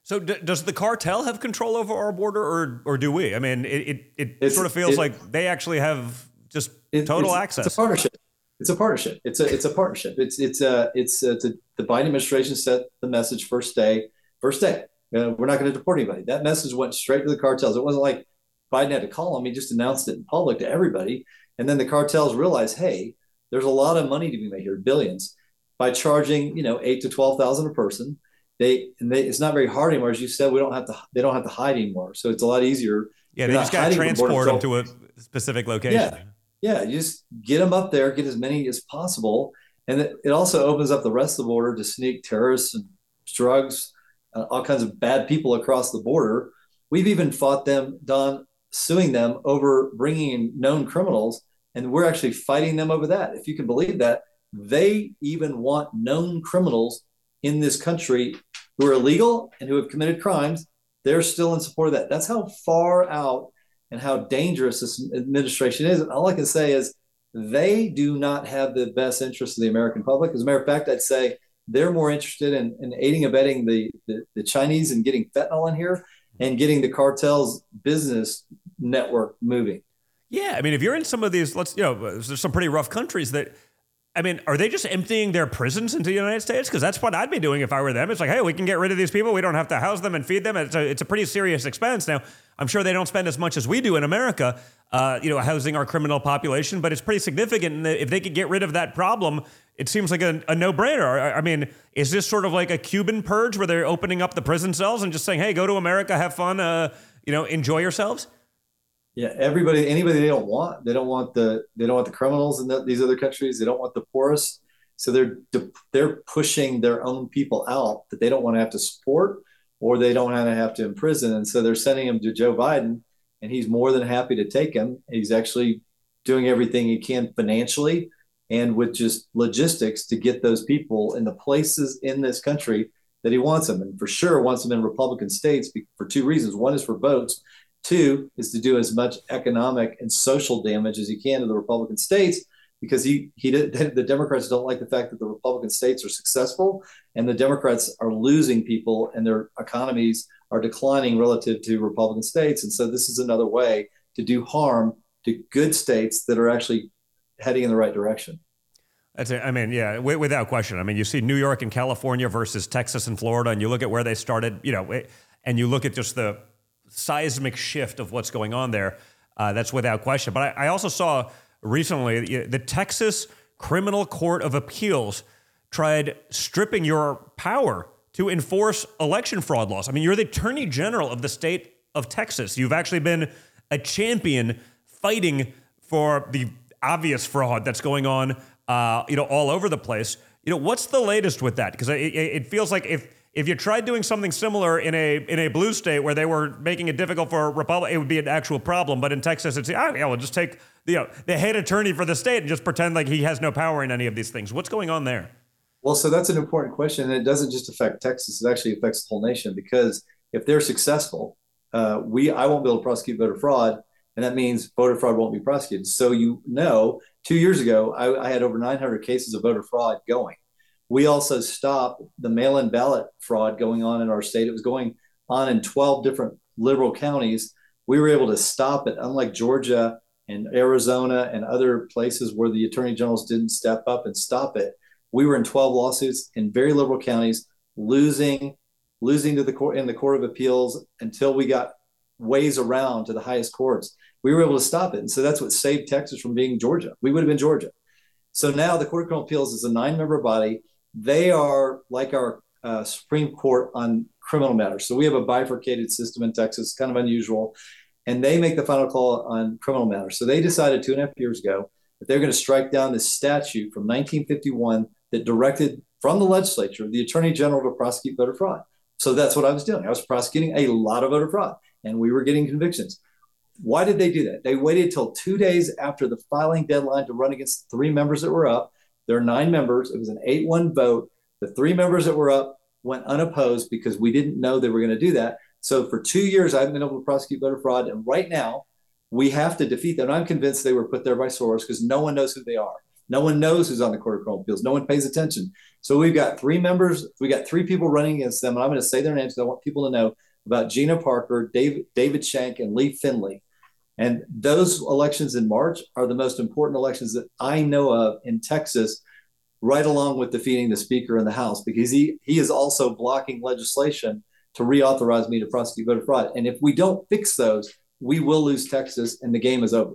So d- does the cartel have control over our border, or or do we? I mean, it it, it sort of feels it, like they actually have just it, total it's, access. It's a partnership. It's a partnership. It's a it's a partnership. It's it's a it's, a, it's a, the Biden administration set the message first day. First day, uh, we're not going to deport anybody. That message went straight to the cartels. It wasn't like Biden had to call him. He just announced it in public to everybody. And then the cartels realized, hey, there's a lot of money to be made here, billions, by charging, you know, eight to twelve thousand a person. They and they, it's not very hard anymore, as you said. We don't have to. They don't have to hide anymore, so it's a lot easier. Yeah, they just got to transport them to a specific location. Yeah, yeah. You just get them up there, get as many as possible, and it, it also opens up the rest of the border to sneak terrorists and drugs, uh, all kinds of bad people across the border. We've even fought them, Don, suing them over bringing in known criminals, and we're actually fighting them over that. If you can believe that, they even want known criminals in this country who are illegal and who have committed crimes. They're still in support of that. That's how far out and how dangerous this administration is. And all I can say is they do not have the best interest of the American public. As a matter of fact, I'd say they're more interested in, in aiding and abetting the, the, the Chinese and getting fentanyl in here and getting the cartel's business network moving. Yeah, I mean, if you're in some of these, let's you know, there's some pretty rough countries that. I mean, are they just emptying their prisons into the United States? Because that's what I'd be doing if I were them. It's like, hey, we can get rid of these people. We don't have to house them and feed them. It's a, it's a pretty serious expense. Now, I'm sure they don't spend as much as we do in America, uh, you know, housing our criminal population, but it's pretty significant. And if they could get rid of that problem, it seems like a, a no brainer. I mean, is this sort of like a Cuban purge where they're opening up the prison cells and just saying, hey, go to America, have fun, uh, you know, enjoy yourselves? Yeah, everybody, anybody they don't want, they don't want the they don't want the criminals in the, these other countries. They don't want the poorest. So they're they're pushing their own people out that they don't want to have to support or they don't want to have to imprison. And so they're sending them to Joe Biden, and he's more than happy to take him. He's actually doing everything he can financially and with just logistics to get those people in the places in this country that he wants them. And for sure wants them in Republican states for two reasons. One is for votes, Two is to do as much economic and social damage as he can to the Republican states because he he did, <laughs> the Democrats don't like the fact that the Republican states are successful and the Democrats are losing people and their economies are declining relative to Republican states. And so this is another way to do harm to good states that are actually heading in the right direction. That's it. I mean, yeah, without question. I mean, you see New York and California versus Texas and Florida, and you look at where they started, you know, and you look at just the seismic shift of what's going on there. Uh, that's without question. But I, I also saw recently the Texas Criminal Court of Appeals tried stripping your power to enforce election fraud laws. I mean, you're the attorney general of the state of Texas. You've actually been a champion fighting for the obvious fraud that's going on, uh, you know, all over the place. You know, what's the latest with that? Because it, it feels like if if you tried doing something similar in a in a blue state where they were making it difficult for Republic, it would be an actual problem. But in Texas, it's oh, yeah, we'll just take you know the head attorney for the state and just pretend like he has no power in any of these things. What's going on there? Well, so that's an important question, and it doesn't just affect Texas; it actually affects the whole nation. Because if they're successful, uh, we I won't be able to prosecute voter fraud, and that means voter fraud won't be prosecuted. So you know, two years ago, I, I had over 900 cases of voter fraud going we also stopped the mail in ballot fraud going on in our state. It was going on in 12 different liberal counties. We were able to stop it, unlike Georgia and Arizona and other places where the attorney generals didn't step up and stop it. We were in 12 lawsuits in very liberal counties, losing losing to the court in the court of appeals until we got ways around to the highest courts. We were able to stop it. And so that's what saved Texas from being Georgia. We would have been Georgia. So now the Court of Criminal Appeals is a nine member body they are like our uh, Supreme Court on criminal matters. So we have a bifurcated system in Texas, kind of unusual, and they make the final call on criminal matters. So they decided two and a half years ago that they're going to strike down this statute from 1951 that directed from the legislature the attorney general to prosecute voter fraud. So that's what I was doing. I was prosecuting a lot of voter fraud, and we were getting convictions. Why did they do that? They waited till two days after the filing deadline to run against three members that were up there are nine members. It was an 8 1 vote. The three members that were up went unopposed because we didn't know they were going to do that. So for two years, I haven't been able to prosecute voter fraud. And right now, we have to defeat them. And I'm convinced they were put there by Soros because no one knows who they are. No one knows who's on the Court of Criminal Appeals. No one pays attention. So we've got three members, We've got three people running against them. And I'm going to say their names because I want people to know about Gina Parker, David, David Schenck, and Lee Finley. And those elections in March are the most important elections that I know of in Texas, right along with defeating the Speaker in the House, because he, he is also blocking legislation to reauthorize me to prosecute voter fraud. And if we don't fix those, we will lose Texas and the game is over.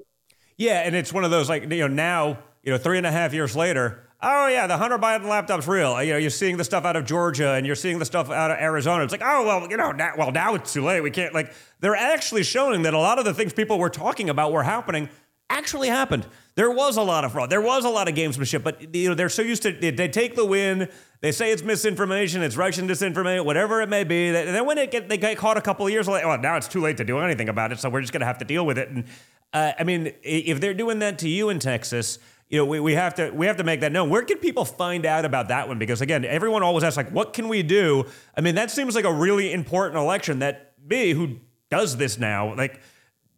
Yeah. And it's one of those like, you know, now, you know, three and a half years later, oh yeah, the Hunter Biden laptop's real. You know, you're seeing the stuff out of Georgia and you're seeing the stuff out of Arizona. It's like, oh well, you know, now, well now it's too late. We can't like. They're actually showing that a lot of the things people were talking about were happening actually happened. There was a lot of fraud. There was a lot of gamesmanship, but you know they're so used to they, they take the win. They say it's misinformation, it's Russian disinformation, whatever it may be. And then when it get they get caught a couple of years later, well, now it's too late to do anything about it. So we're just going to have to deal with it. And uh, I mean, if they're doing that to you in Texas, you know, we, we have to we have to make that known. Where can people find out about that one? Because again, everyone always asks like, what can we do? I mean, that seems like a really important election that me, who does this now, like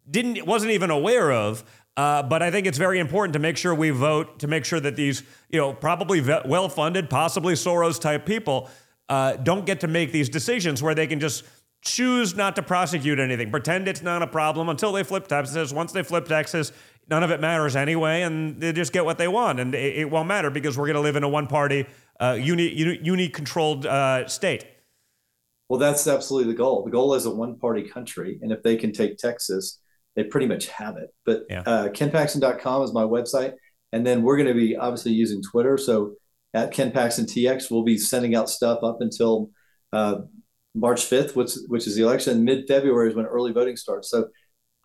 didn't wasn't even aware of. Uh, but I think it's very important to make sure we vote to make sure that these, you know, probably well funded, possibly Soros type people uh, don't get to make these decisions where they can just choose not to prosecute anything, pretend it's not a problem until they flip Texas. Once they flip Texas, none of it matters anyway, and they just get what they want, and it, it won't matter because we're going to live in a one-party, uh, uni, uni, controlled uh, state. Well, that's absolutely the goal. The goal is a one-party country, and if they can take Texas, they pretty much have it. But yeah. uh, kenpaxton.com is my website, and then we're going to be obviously using Twitter. So at Ken Paxton TX, we'll be sending out stuff up until uh, March 5th, which which is the election. Mid February is when early voting starts. So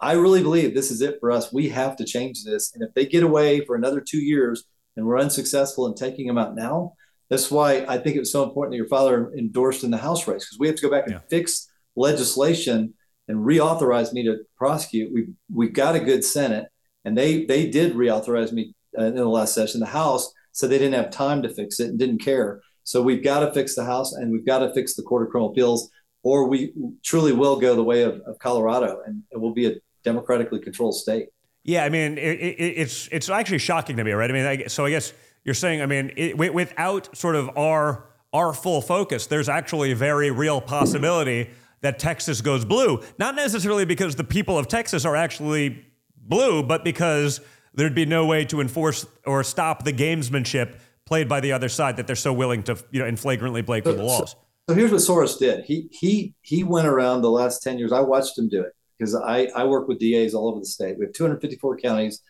I really believe this is it for us. We have to change this. And if they get away for another two years and we're unsuccessful in taking them out now, that's why I think it was so important that your father endorsed in the House race because we have to go back and fix legislation and reauthorize me to prosecute. We we got a good Senate, and they they did reauthorize me uh, in the last session. The House said they didn't have time to fix it and didn't care. So we've got to fix the House and we've got to fix the Court of Criminal Appeals, or we truly will go the way of, of Colorado and it will be a democratically controlled state. Yeah, I mean, it, it, it's it's actually shocking to me, right? I mean, I, so I guess you're saying, I mean, it, without sort of our our full focus, there's actually a very real possibility that Texas goes blue. Not necessarily because the people of Texas are actually blue, but because there'd be no way to enforce or stop the gamesmanship played by the other side that they're so willing to, you know, in flagrantly break the laws. So here's what Soros did. He he he went around the last 10 years. I watched him do it because I, I work with DAs all over the state. We have 254 counties,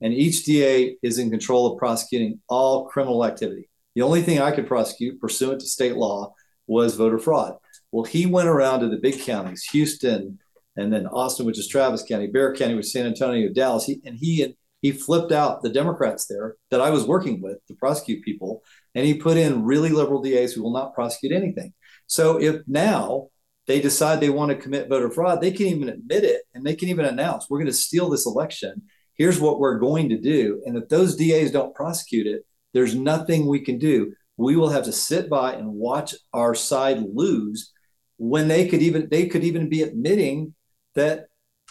and each DA is in control of prosecuting all criminal activity. The only thing I could prosecute pursuant to state law was voter fraud. Well, he went around to the big counties, Houston, and then Austin, which is Travis County, Bexar County, which is San Antonio, Dallas. He, and he he flipped out the Democrats there that I was working with to prosecute people, and he put in really liberal DAs who will not prosecute anything. So if now they decide they want to commit voter fraud, they can even admit it and they can even announce we're going to steal this election. Here's what we're going to do. And if those DAs don't prosecute it, there's nothing we can do. We will have to sit by and watch our side lose when they could even they could even be admitting that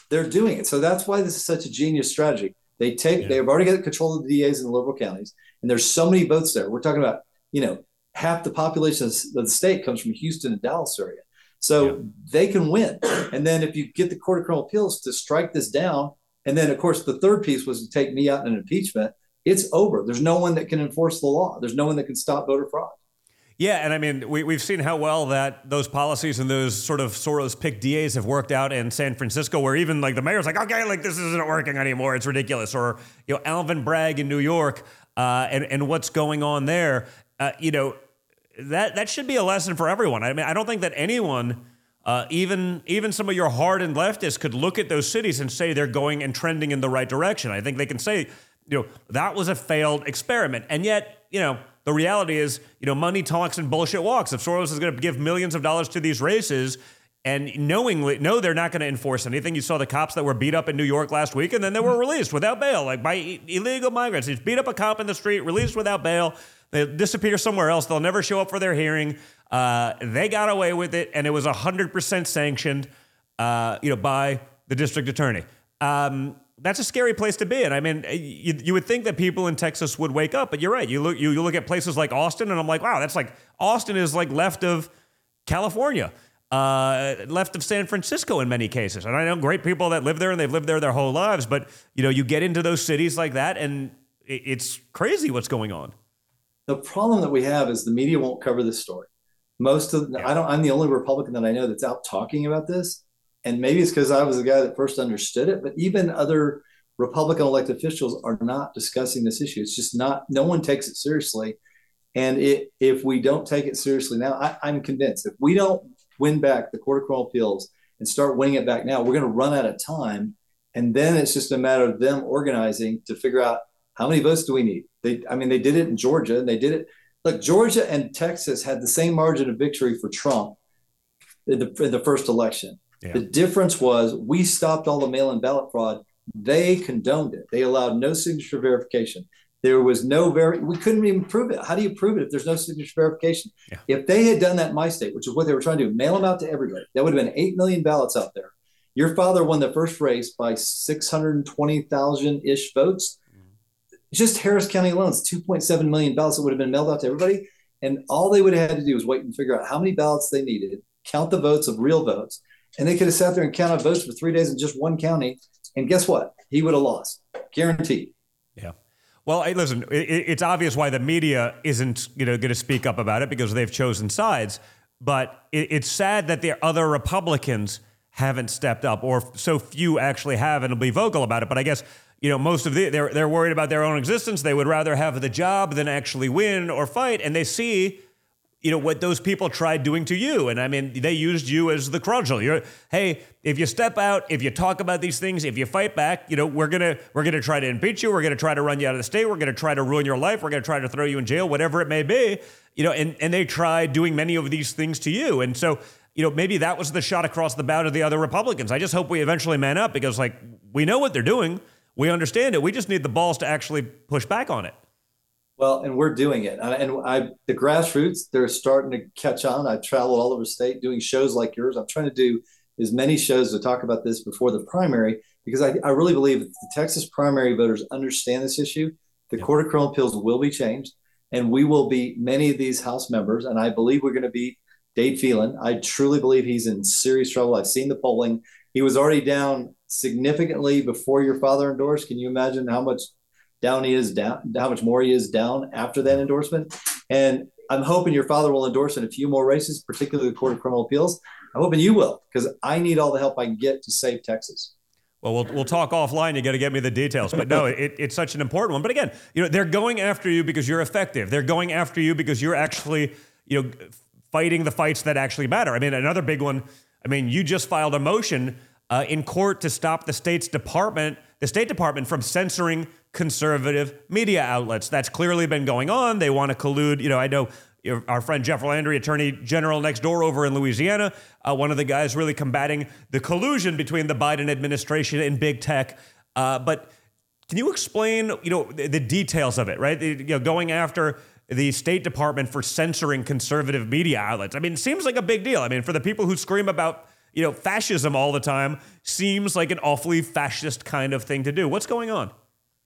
they're doing it. So that's why this is such a genius strategy. They take yeah. they've already got control of the DAs in the liberal counties, and there's so many votes there. We're talking about you know half the population of the state comes from Houston and Dallas area. So yeah. they can win. And then if you get the Court of Criminal Appeals to strike this down, and then of course the third piece was to take me out in an impeachment, it's over. There's no one that can enforce the law. There's no one that can stop voter fraud. Yeah, and I mean, we, we've seen how well that those policies and those sort of Soros picked DAs have worked out in San Francisco, where even like the mayor's like, okay, like this isn't working anymore. It's ridiculous. Or, you know, Alvin Bragg in New York uh, and, and what's going on there. Uh, you know, that, that should be a lesson for everyone. I mean, I don't think that anyone, uh, even, even some of your hardened leftists, could look at those cities and say they're going and trending in the right direction. I think they can say, you know, that was a failed experiment. And yet, you know, the reality is, you know, money talks and bullshit walks. If Soros is going to give millions of dollars to these races and knowingly, no, they're not going to enforce anything. You saw the cops that were beat up in New York last week and then they were released without bail, like by illegal migrants. They beat up a cop in the street, released without bail. They disappear somewhere else. They'll never show up for their hearing. Uh, they got away with it, and it was 100% sanctioned, uh, you know, by the district attorney. Um, that's a scary place to be. And I mean, you, you would think that people in Texas would wake up, but you're right. You look, you, you look at places like Austin, and I'm like, wow, that's like Austin is like left of California, uh, left of San Francisco in many cases. And I know great people that live there and they've lived there their whole lives, but you know, you get into those cities like that, and it's crazy what's going on. The problem that we have is the media won't cover this story. Most of yeah. I don't. I'm the only Republican that I know that's out talking about this and maybe it's because I was the guy that first understood it, but even other Republican elected officials are not discussing this issue. It's just not, no one takes it seriously. And it, if we don't take it seriously now, I, I'm convinced if we don't win back the Court of Criminal Appeals and start winning it back now, we're going to run out of time. And then it's just a matter of them organizing to figure out how many votes do we need. They, I mean, they did it in Georgia and they did it. Look, Georgia and Texas had the same margin of victory for Trump in the, in the first election. Yeah. The difference was we stopped all the mail in ballot fraud. They condoned it. They allowed no signature verification. There was no very, we couldn't even prove it. How do you prove it if there's no signature verification? Yeah. If they had done that in my state, which is what they were trying to do, mail them out to everybody, that would have been 8 million ballots out there. Your father won the first race by 620,000 ish votes. Just Harris County alone, it's 2.7 million ballots that would have been mailed out to everybody. And all they would have had to do was wait and figure out how many ballots they needed, count the votes of real votes, and they could have sat there and counted votes for three days in just one county. And guess what? He would have lost, guaranteed. Yeah. Well, listen, it, it's obvious why the media isn't you know going to speak up about it because they've chosen sides. But it, it's sad that the other Republicans haven't stepped up, or so few actually have, and will be vocal about it. But I guess you know most of the they're they're worried about their own existence. They would rather have the job than actually win or fight, and they see you know what those people tried doing to you. And i mean they used you as the crudgel you're hey if you step out if you talk about these things if you fight back you know we're gonna we're gonna try to impeach you. We're gonna try to run you out of the state. We're gonna try to ruin your life. We're gonna try to throw you in jail whatever it may be. You know and and they tried doing many of these things to you. And so you know maybe that was the shot across the bow to the other republicans. I just hope we eventually man up because like we know what they're doing we understand it we just need the balls to actually push back on it well, and we're doing it. And I, the grassroots, they're starting to catch on. I've traveled all over the state doing shows like yours. I'm trying to do as many shows to talk about this before the primary because I, I really believe that the Texas primary voters understand this issue. The yeah. Court of Criminal Appeals will be changed, and we will be many of these House members, and I believe we're going to be Dade Phelan. I truly believe he's in serious trouble. I've seen the polling. He was already down significantly before your father endorsed. Can you imagine how much down he is down, how much more he is down after that endorsement? And I'm hoping your father will endorse in a few more races, particularly the Court of Criminal Appeals. I'm hoping you will, because I need all the help I can get to save Texas. Well, we'll we'll talk offline. You got to get me the details. But no, it, it's such an important one. But again, you know, they're going after you because you're effective. They're going after you because you're actually, you know, fighting the fights that actually matter. I mean, another big one. I mean, you just filed a motion uh, in court to stop the state's department, the State Department, from censoring conservative media outlets. That's clearly been going on. They want to collude. You know, I know our friend Jeff Landry, Attorney General next door over in Louisiana, uh, one of the guys really combating the collusion between the Biden administration and big tech. Uh, but can you explain, you know, the, the details of it, right? The, you know, going after the State Department for censoring conservative media outlets. I mean, it seems like a big deal. I mean, for the people who scream about, you know, fascism all the time, seems like an awfully fascist kind of thing to do. What's going on?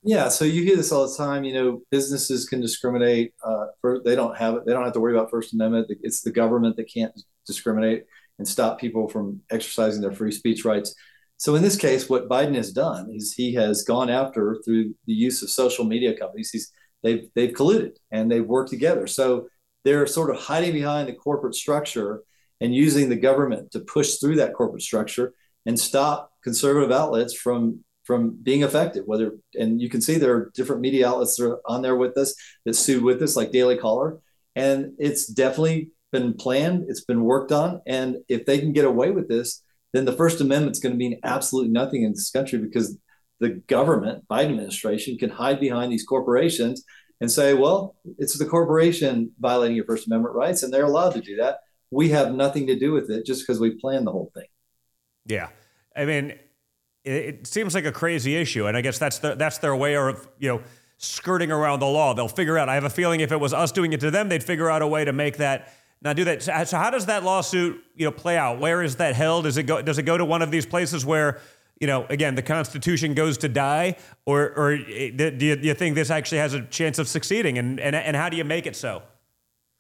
Yeah, so you hear this all the time. You know, businesses can discriminate. Uh, for, they don't have it. They don't have to worry about First Amendment. It's the government that can't discriminate and stop people from exercising their free speech rights. So in this case, what Biden has done is he has gone after through the use of social media companies. He's they've they've colluded and they've worked together. So they're sort of hiding behind the corporate structure and using the government to push through that corporate structure and stop conservative outlets from from being effective. Whether and you can see there are different media outlets that are on there with us that sued with us, like Daily Caller, and it's definitely been planned. It's been worked on, and if they can get away with this, then the First Amendment is going to mean absolutely nothing in this country because the government, Biden administration, can hide behind these corporations and say, well, it's the corporation violating your First Amendment rights, and they're allowed to do that. We have nothing to do with it just because we planned the whole thing. Yeah. I mean, it, it seems like a crazy issue, and I guess that's the, that's their way of you know skirting around the law. They'll figure out. I have a feeling if it was us doing it to them, they'd figure out a way to make that now do that. So how does that lawsuit you know play out? Where is that held? Does it go? Does it go to one of these places where you know again the Constitution goes to die, or or eh, do you, do you think this actually has a chance of succeeding? And and and how do you make it so?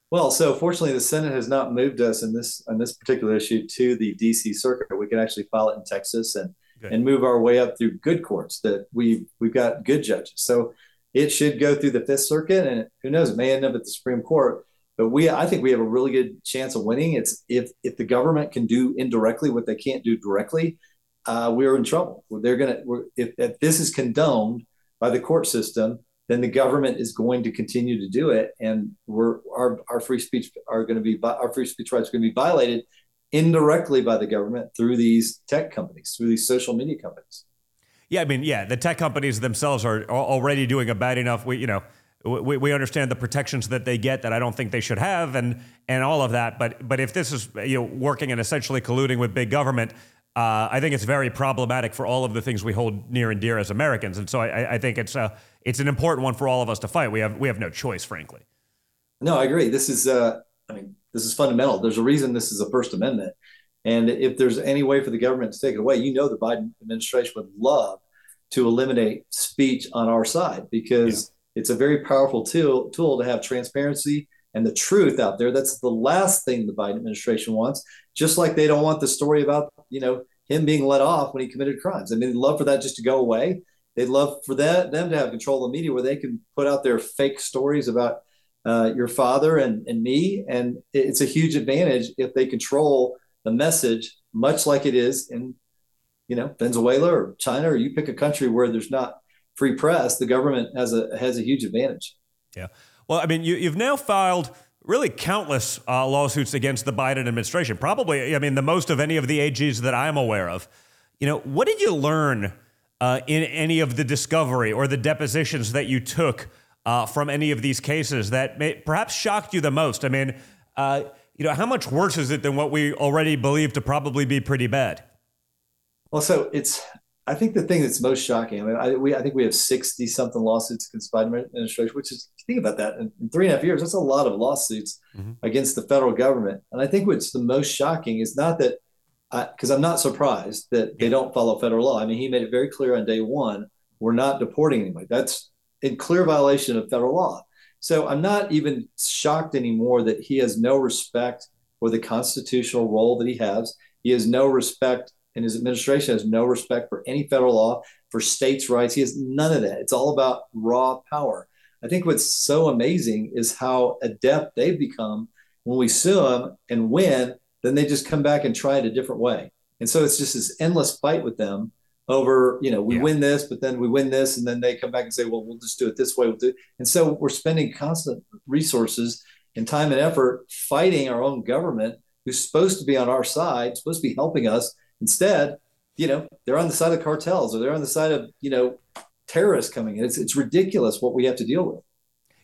Well, so fortunately, the Senate has not moved us in this on this particular issue to the D.C. Circuit. We can actually file it in Texas and Good. and move our way up through good courts that we we've got good judges. So it should go through the Fifth Circuit, and who knows, it may end up at the Supreme Court. But we, I think, we have a really good chance of winning. It's if if the government can do indirectly what they can't do directly, uh, we're in trouble. They're gonna if, if this is condoned by the court system, then the government is going to continue to do it, and we're our our free speech are going to be our free speech rights are going to be violated indirectly by the government through these tech companies, through these social media companies. Yeah, I mean, yeah, the tech companies themselves are already doing a bad enough. We, you know, we, we understand the protections that they get that I don't think they should have, and and all of that. But but if this is you know working and essentially colluding with big government, uh, I think it's very problematic for all of the things we hold near and dear as Americans. And so I, I think it's a it's an important one for all of us to fight. We have we have no choice, frankly. No, I agree. This is uh, I mean, this is fundamental. There's a reason this is a First Amendment. And if there's any way for the government to take it away, you know, the Biden administration would love to eliminate speech on our side because yeah. it's a very powerful tool, tool to have transparency and the truth out there. That's the last thing the Biden administration wants, just like they don't want the story about, you know, him being let off when he committed crimes. I mean, love for that just to go away. They'd love for that them to have control of the media where they can put out their fake stories about uh, your father and, and me. And it's a huge advantage if they control the message, much like it is in, you know, Venezuela or China, or you pick a country where there's not free press, the government has a has a huge advantage. Yeah. Well, I mean, you, you've now filed really countless uh, lawsuits against the Biden administration. Probably, I mean, the most of any of the AGs that I'm aware of. You know, what did you learn uh, in any of the discovery or the depositions that you took uh, from any of these cases that may, perhaps shocked you the most? I mean, uh, you know, how much worse is it than what we already believe to probably be pretty bad? Well, so it's. I think the thing that's most shocking. I mean, I, we I think we have sixty something lawsuits against the Biden administration, which is think about that in, in, three and a half years. That's a lot of lawsuits mm-hmm. against the federal government. And I think what's the most shocking is not that because I'm not surprised that they don't follow federal law. I mean, he made it very clear on day one, we're not deporting anybody. That's in clear violation of federal law. So I'm not even shocked anymore that he has no respect for the constitutional role that he has. He has no respect, and his administration has no respect for any federal law, for states' rights. He has none of that. It's all about raw power. I think what's so amazing is how adept they've become when we sue them and win, then they just come back and try it a different way. And so it's just this endless fight with them over, you know, we yeah. win this, but then we win this, and then they come back and say, well, we'll just do it this way. We'll do And so we're spending constant resources and time and effort fighting our own government who's supposed to be on our side, supposed to be helping us. Instead, you know, they're on the side of cartels or they're on the side of, you know, terrorists coming in. It's, it's ridiculous what we have to deal with.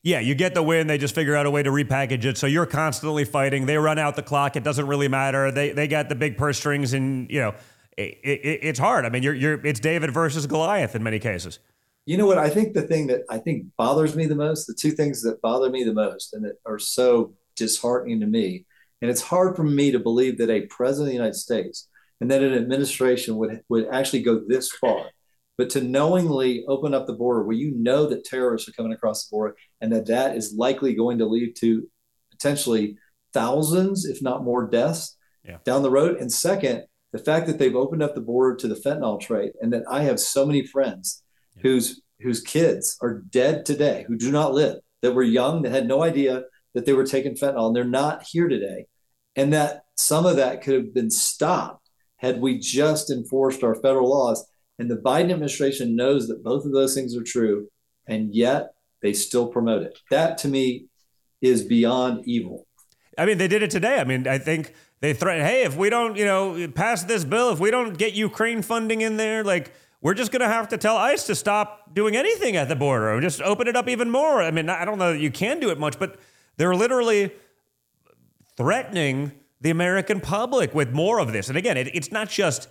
Yeah, you get the win. They just figure out a way to repackage it. So you're constantly fighting. They run out the clock. It doesn't really matter. They they got the big purse strings, and you know it, it, it's hard. I mean, you're you're it's David versus Goliath in many cases. You know what? I think the thing that I think bothers me the most, the two things that bother me the most, and that are so disheartening to me, and it's hard for me to believe that a president of the United States and that an administration would would actually go this far but to knowingly open up the border where you know that terrorists are coming across the border and that that is likely going to lead to potentially thousands, if not more, deaths yeah. down the road. And second, the fact that they've opened up the border to the fentanyl trade, and that I have so many friends yeah. whose whose kids are dead today, who do not live, that were young, that had no idea that they were taking fentanyl, and they're not here today, and that some of that could have been stopped had we just enforced our federal laws and the Biden administration knows that both of those things are true, and yet they still promote it. That to me is beyond evil. I mean, they did it today. I mean, I think they threatened, hey, if we don't, you know, pass this bill, if we don't get Ukraine funding in there, like, we're just going to have to tell ICE to stop doing anything at the border or just open it up even more. I mean, I don't know that you can do it much, but they're literally threatening the American public with more of this. And again, it, it's not just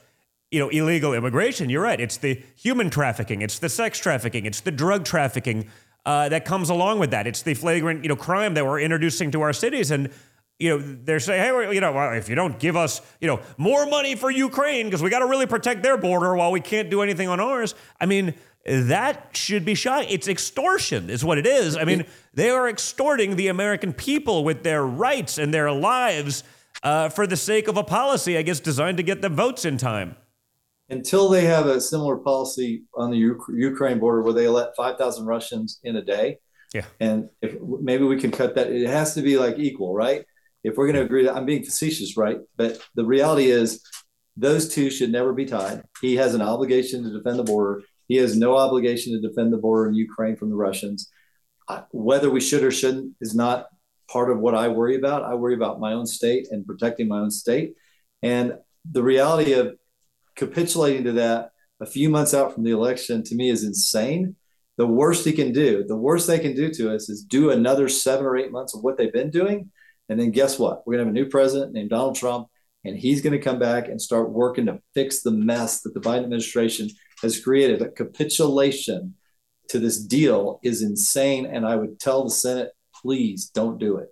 you know, illegal immigration. You're right. It's the human trafficking. It's the sex trafficking. It's the drug trafficking uh, that comes along with that. It's the flagrant, you know, crime that we're introducing to our cities. And you know, they're saying, hey, you know, well, if you don't give us, you know, more money for Ukraine because we got to really protect their border while we can't do anything on ours. I mean, that should be shot. It's extortion, is what it is. I mean, they are extorting the American people with their rights and their lives uh, for the sake of a policy, I guess, designed to get the votes in time until they have a similar policy on the U- Ukraine border where they let 5,000 Russians in a day. Yeah. And if maybe we can cut that, it has to be like equal, right? If we're going to agree that I'm being facetious, right? But the reality is those two should never be tied. He has an obligation to defend the border. He has no obligation to defend the border in Ukraine from the Russians. I, whether we should or shouldn't is not part of what I worry about. I worry about my own state and protecting my own state. And the reality of capitulating to that a few months out from the election to me is insane. The worst he can do, the worst they can do to us is do another seven or eight months of what they've been doing. And then guess what? We're going to have a new president named Donald Trump, and he's going to come back and start working to fix the mess that the Biden administration has created. A capitulation to this deal is insane. And I would tell the Senate, please don't do it.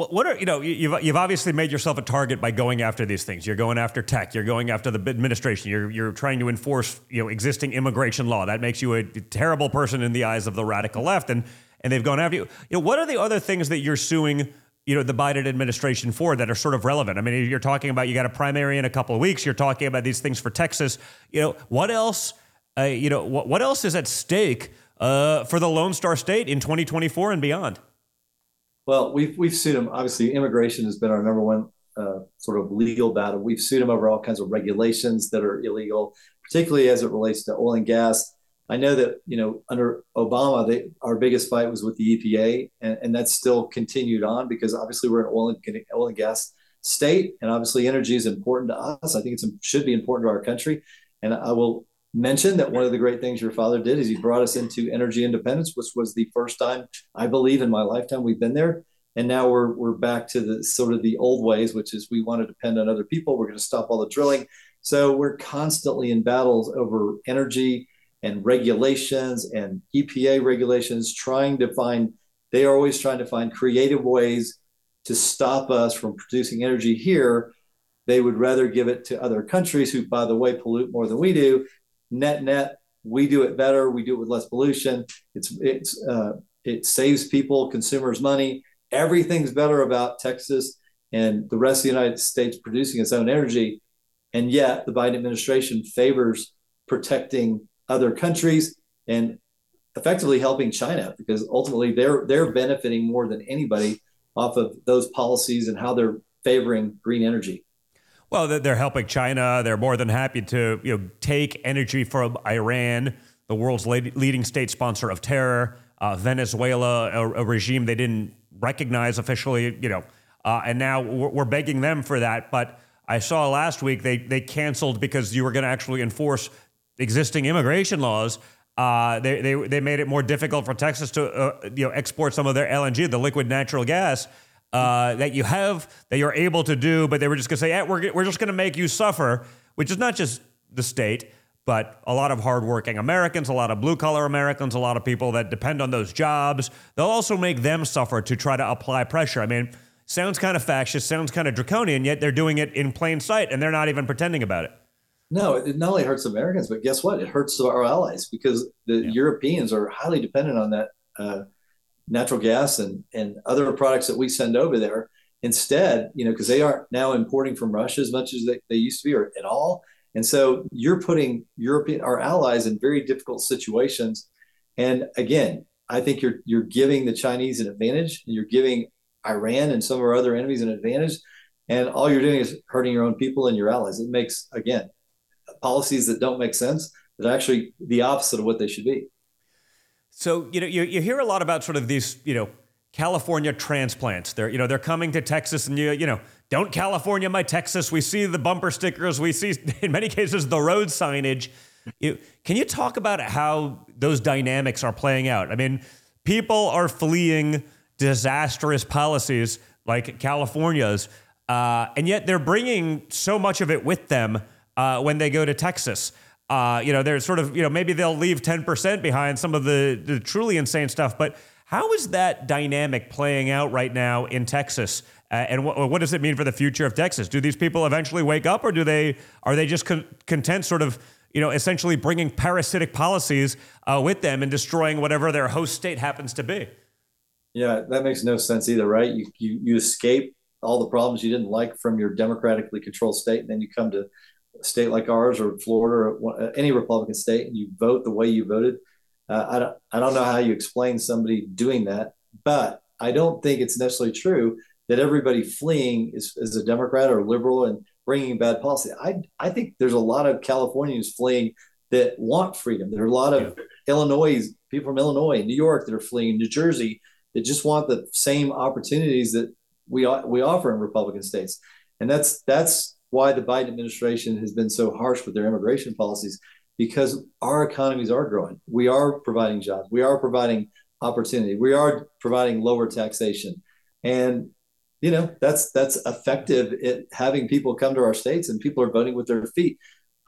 What, what are you know you've you've obviously made yourself a target by going after these things. You're going after tech. You're going after the administration. You're you're trying to enforce you know existing immigration law. That makes you a terrible person in the eyes of the radical left. And and they've gone after you. You know what are the other things that you're suing? You know the Biden administration for that are sort of relevant. I mean, you're talking about you got a primary in a couple of weeks. You're talking about these things for Texas. You know what else? Uh, you know what what else is at stake uh, for the Lone Star State in 2024 and beyond? Well, we've we've sued them. Obviously, immigration has been our number one uh, sort of legal battle. We've sued them over all kinds of regulations that are illegal, particularly as it relates to oil and gas. I know that you know under Obama, they, our biggest fight was with the EPA, and, and that's still continued on because obviously we're an oil and oil and gas state, and obviously energy is important to us. I think it should be important to our country, and I will mention that one of the great things your father did is he brought us into energy independence, which was the first time I believe in my lifetime we've been there. And now we're we're back to the sort of the old ways, which is we want to depend on other people. We're going to stop all the drilling. So we're constantly in battles over energy and regulations and EPA regulations, trying to find. They are always trying to find creative ways to stop us from producing energy here. They would rather give it to other countries who, by the way, pollute more than we do net net we do it better we do it with less pollution it's it's uh, it saves people consumers money everything's better about texas and the rest of the United States producing its own energy. And yet the Biden administration favors protecting other countries and effectively helping China because ultimately they're they're benefiting more than anybody off of those policies and how they're favoring green energy. Well, they're helping China. They're more than happy to you know take energy from Iran, the world's leading state sponsor of terror, uh, Venezuela, a, a, regime they didn't recognize officially, you know, uh, and now we're, we're begging them for that. But I saw last week they they canceled because you were going to actually enforce existing immigration laws. Uh, they, they they made it more difficult for Texas to uh, you know export some of their LNG, the liquid natural gas uh, that you have that you're able to do, but they were just going to say, yeah, we're, we're just going to make you suffer, which is not just the state, but a lot of hardworking Americans, a lot of blue collar Americans, a lot of people that depend on those jobs. They'll also make them suffer to try to apply pressure. I mean, sounds kind of fascist, sounds kind of draconian, yet they're doing it in plain sight and they're not even pretending about it. No, it not only hurts Americans, but guess what? It hurts our allies because the yeah. Europeans are highly dependent on that uh, natural gas and, and other products that we send over there. Instead, you know, because they aren't now importing from Russia as much as they, they used to be or at all. And so you're putting European our allies in very difficult situations. And again, I think you're you're giving the Chinese an advantage and you're giving Iran and some of our other enemies an advantage. And all you're doing is hurting your own people and your allies. It makes again policies that don't make sense that actually the opposite of what they should be. So you know you, you hear a lot about sort of these you know California transplants. They're you know they're coming to Texas and you you know don't California my Texas. We see the bumper stickers. We see <laughs> in many cases the road signage. You, can you talk about how those dynamics are playing out? I mean, people are fleeing disastrous policies like California's, uh, and yet they're bringing so much of it with them uh, when they go to Texas. Uh, you know, they're sort of, you know, maybe they'll leave 10% behind some of the, the truly insane stuff. But how is that dynamic playing out right now in Texas? Uh, and what, what does it mean for the future of Texas? Do these people eventually wake up, or do they are they just con- content, sort of, you know, essentially bringing parasitic policies uh, with them and destroying whatever their host state happens to be? Yeah, that makes no sense either, right? You you you escape all the problems you didn't like from your democratically controlled state, and then you come to state like ours or Florida or any Republican state and you vote the way you voted, uh, I, don't, I don't know how you explain somebody doing that, but I don't think it's necessarily true that everybody fleeing is, is a Democrat or liberal and bringing bad policy. I, I think there's a lot of Californians fleeing that want freedom. There are a lot of yeah. Illinois people from Illinois, New York that are fleeing, New Jersey that just want the same opportunities that we we offer in Republican states, and that's that's why the Biden administration has been so harsh with their immigration policies because our economies are growing. We are providing jobs. We are providing opportunity. We are providing lower taxation. And you know, that's that's effective at having people come to our states and people are voting with their feet.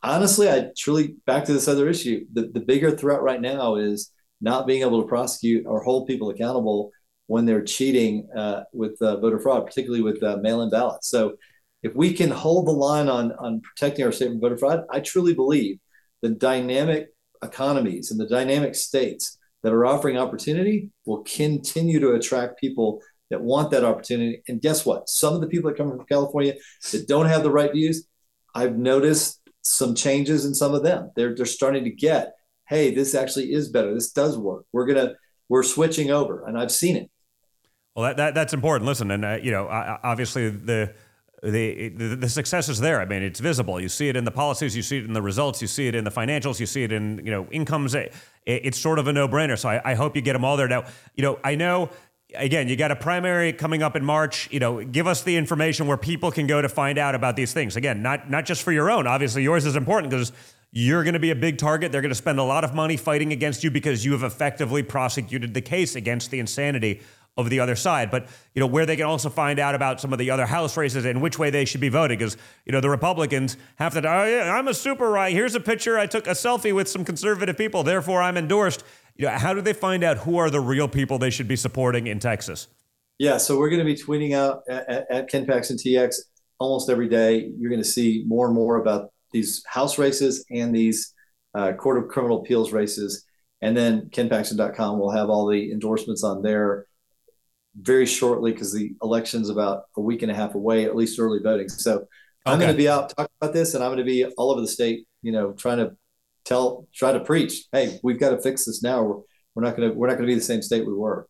Honestly, I truly back to this other issue. The, the bigger threat right now is not being able to prosecute or hold people accountable when they're cheating uh, with uh, voter fraud, particularly with uh, mail-in ballots. So if we can hold the line on, on protecting our state from voter fraud, I truly believe the dynamic economies and the dynamic states that are offering opportunity will continue to attract people that want that opportunity. And guess what? Some of the people that come from California that don't have the right views, I've noticed some changes in some of them. They're, they're starting to get, hey, this actually is better. This does work. We're gonna we're switching over, and I've seen it. Well, that, that that's important. Listen, and uh, you know, obviously the the, the, success is there. I mean, it's visible. You see it in the policies, you see it in the results, you see it in the financials, you see it in you know incomes. It, it's sort of a no brainer. So I, I hope you get them all there. Now, you know, I know again, you got a primary coming up in March. You know, give us the information where people can go to find out about these things. Again, not not just for your own. Obviously, yours is important because you're going to be a big target. They're going to spend a lot of money fighting against you because you have effectively prosecuted the case against the insanity of the other side. But you know where they can also find out about some of the other House races and which way they should be voting, because you know the Republicans have to. Oh yeah, I'm a super right. Here's a picture. I took a selfie with some conservative people. Therefore, I'm endorsed. You know, how do they find out who are the real people they should be supporting in Texas? Yeah, so we're going to be tweeting out at, at Ken Paxton TX almost every day. You're going to see more and more about these House races and these uh, Court of Criminal Appeals races. And then KenPaxton.com will have all the endorsements on there very shortly because the election's about a week and a half away, at least early voting. So I'm going to be out talking about this, and I'm going to be all over the state. You know, trying to tell, try to preach. Hey, we've got to fix this now. We're, we're not going to we're not going to be the same state we were.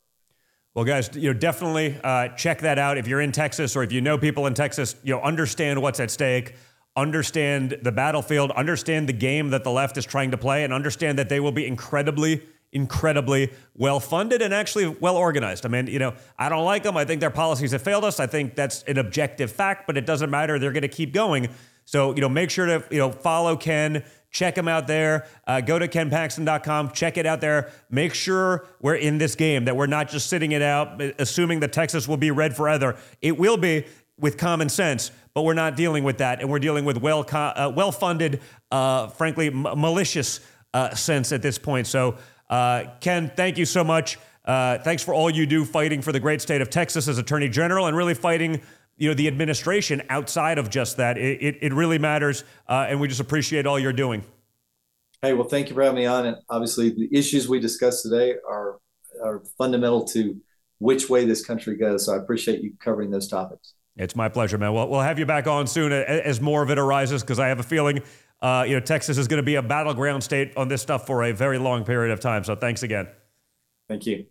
Well, guys, you know, definitely uh, check that out. If you're in Texas or if you know people in Texas, you know, understand what's at stake, understand the battlefield, understand the game that the left is trying to play, and understand that they will be incredibly, incredibly well funded and actually well organized. I mean, you know, I don't like them. I think their policies have failed us. I think that's an objective fact, but it doesn't matter. They're going to keep going. So, you know, make sure to, you know, follow Ken. Check him out there. Uh, go to kenpaxton.com. Check it out there. Make sure we're in this game, that we're not just sitting it out, assuming that Texas will be red forever. It will be with common sense, but we're not dealing with that. And we're dealing with well, uh, well-funded, uh, frankly, m- malicious uh, sense at this point. So, uh, Ken, thank you so much. Uh, thanks for all you do fighting for the great state of Texas as Attorney General and really fighting you know the administration outside of just that. It, it, it really matters, uh, and we just appreciate all you're doing. Hey, well, thank you for having me on. And obviously, the issues we discussed today are are fundamental to which way this country goes. So I appreciate you covering those topics. It's my pleasure, man. We'll, we'll have you back on soon as more of it arises because I have a feeling, uh, you know, Texas is going to be a battleground state on this stuff for a very long period of time. So thanks again. Thank you.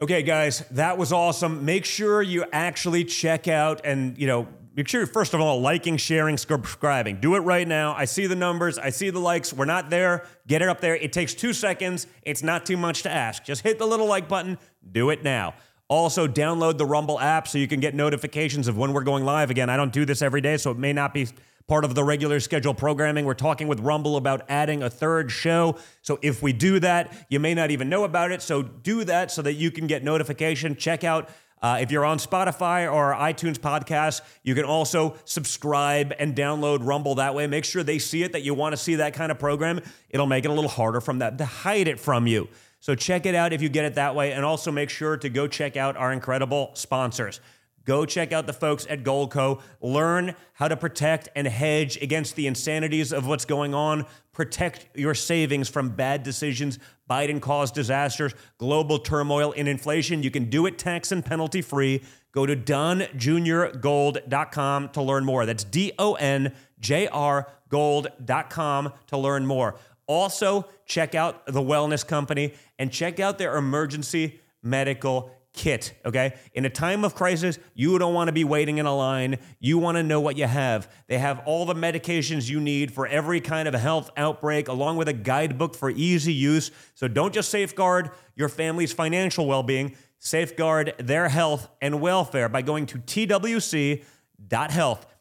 Okay, guys, that was awesome. Make sure you actually check out and, you know, make sure, first of all, liking, sharing, subscribing. Do it right now. I see the numbers, I see the likes. We're not there. Get it up there. It takes two seconds. It's not too much to ask. Just hit the little like button. Do it now. Also, download the Rumble app so you can get notifications of when we're going live again. I don't do this every day, so it may not be part of the regular schedule programming. We're talking with Rumble about adding a third show. So if we do that, you may not even know about it. So do that so that you can get notification. Check out uh, if you're on Spotify or iTunes podcasts, you can also subscribe and download Rumble that way. Make sure they see it that you want to see that kind of program. It'll make it a little harder from that to hide it from you. So check it out if you get it that way. And also make sure to go check out our incredible sponsors. Go check out the folks at Goldco. Learn how to protect and hedge against the insanities of what's going on. Protect your savings from bad decisions, Biden caused disasters, global turmoil, and inflation. You can do it tax and penalty free. Go to donjrgold.com to learn more. That's D O N J R gold.com to learn more. Also, check out the Wellness Company and check out their emergency medical kit, okay? In a time of crisis, you don't want to be waiting in a line. You want to know what you have. They have all the medications you need for every kind of health outbreak, along with a guidebook for easy use. So don't just safeguard your family's financial well being, safeguard their health and welfare by going to twc.health.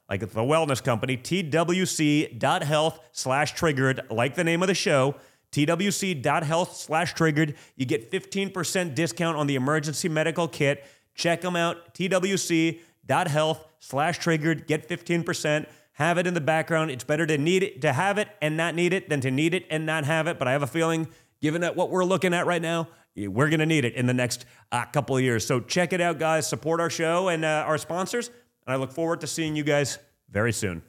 Like the wellness company, twc.health slash triggered, like the name of the show twc.health slash triggered. You get 15% discount on the emergency medical kit. Check them out, twc.health slash triggered. Get 15%. Have it in the background. It's better to need it, to have it and not need it than to need it and not have it. But I have a feeling, given that what we're looking at right now, we're going to need it in the next uh, couple of years. So check it out, guys. Support our show and uh, our sponsors. And I look forward to seeing you guys very soon.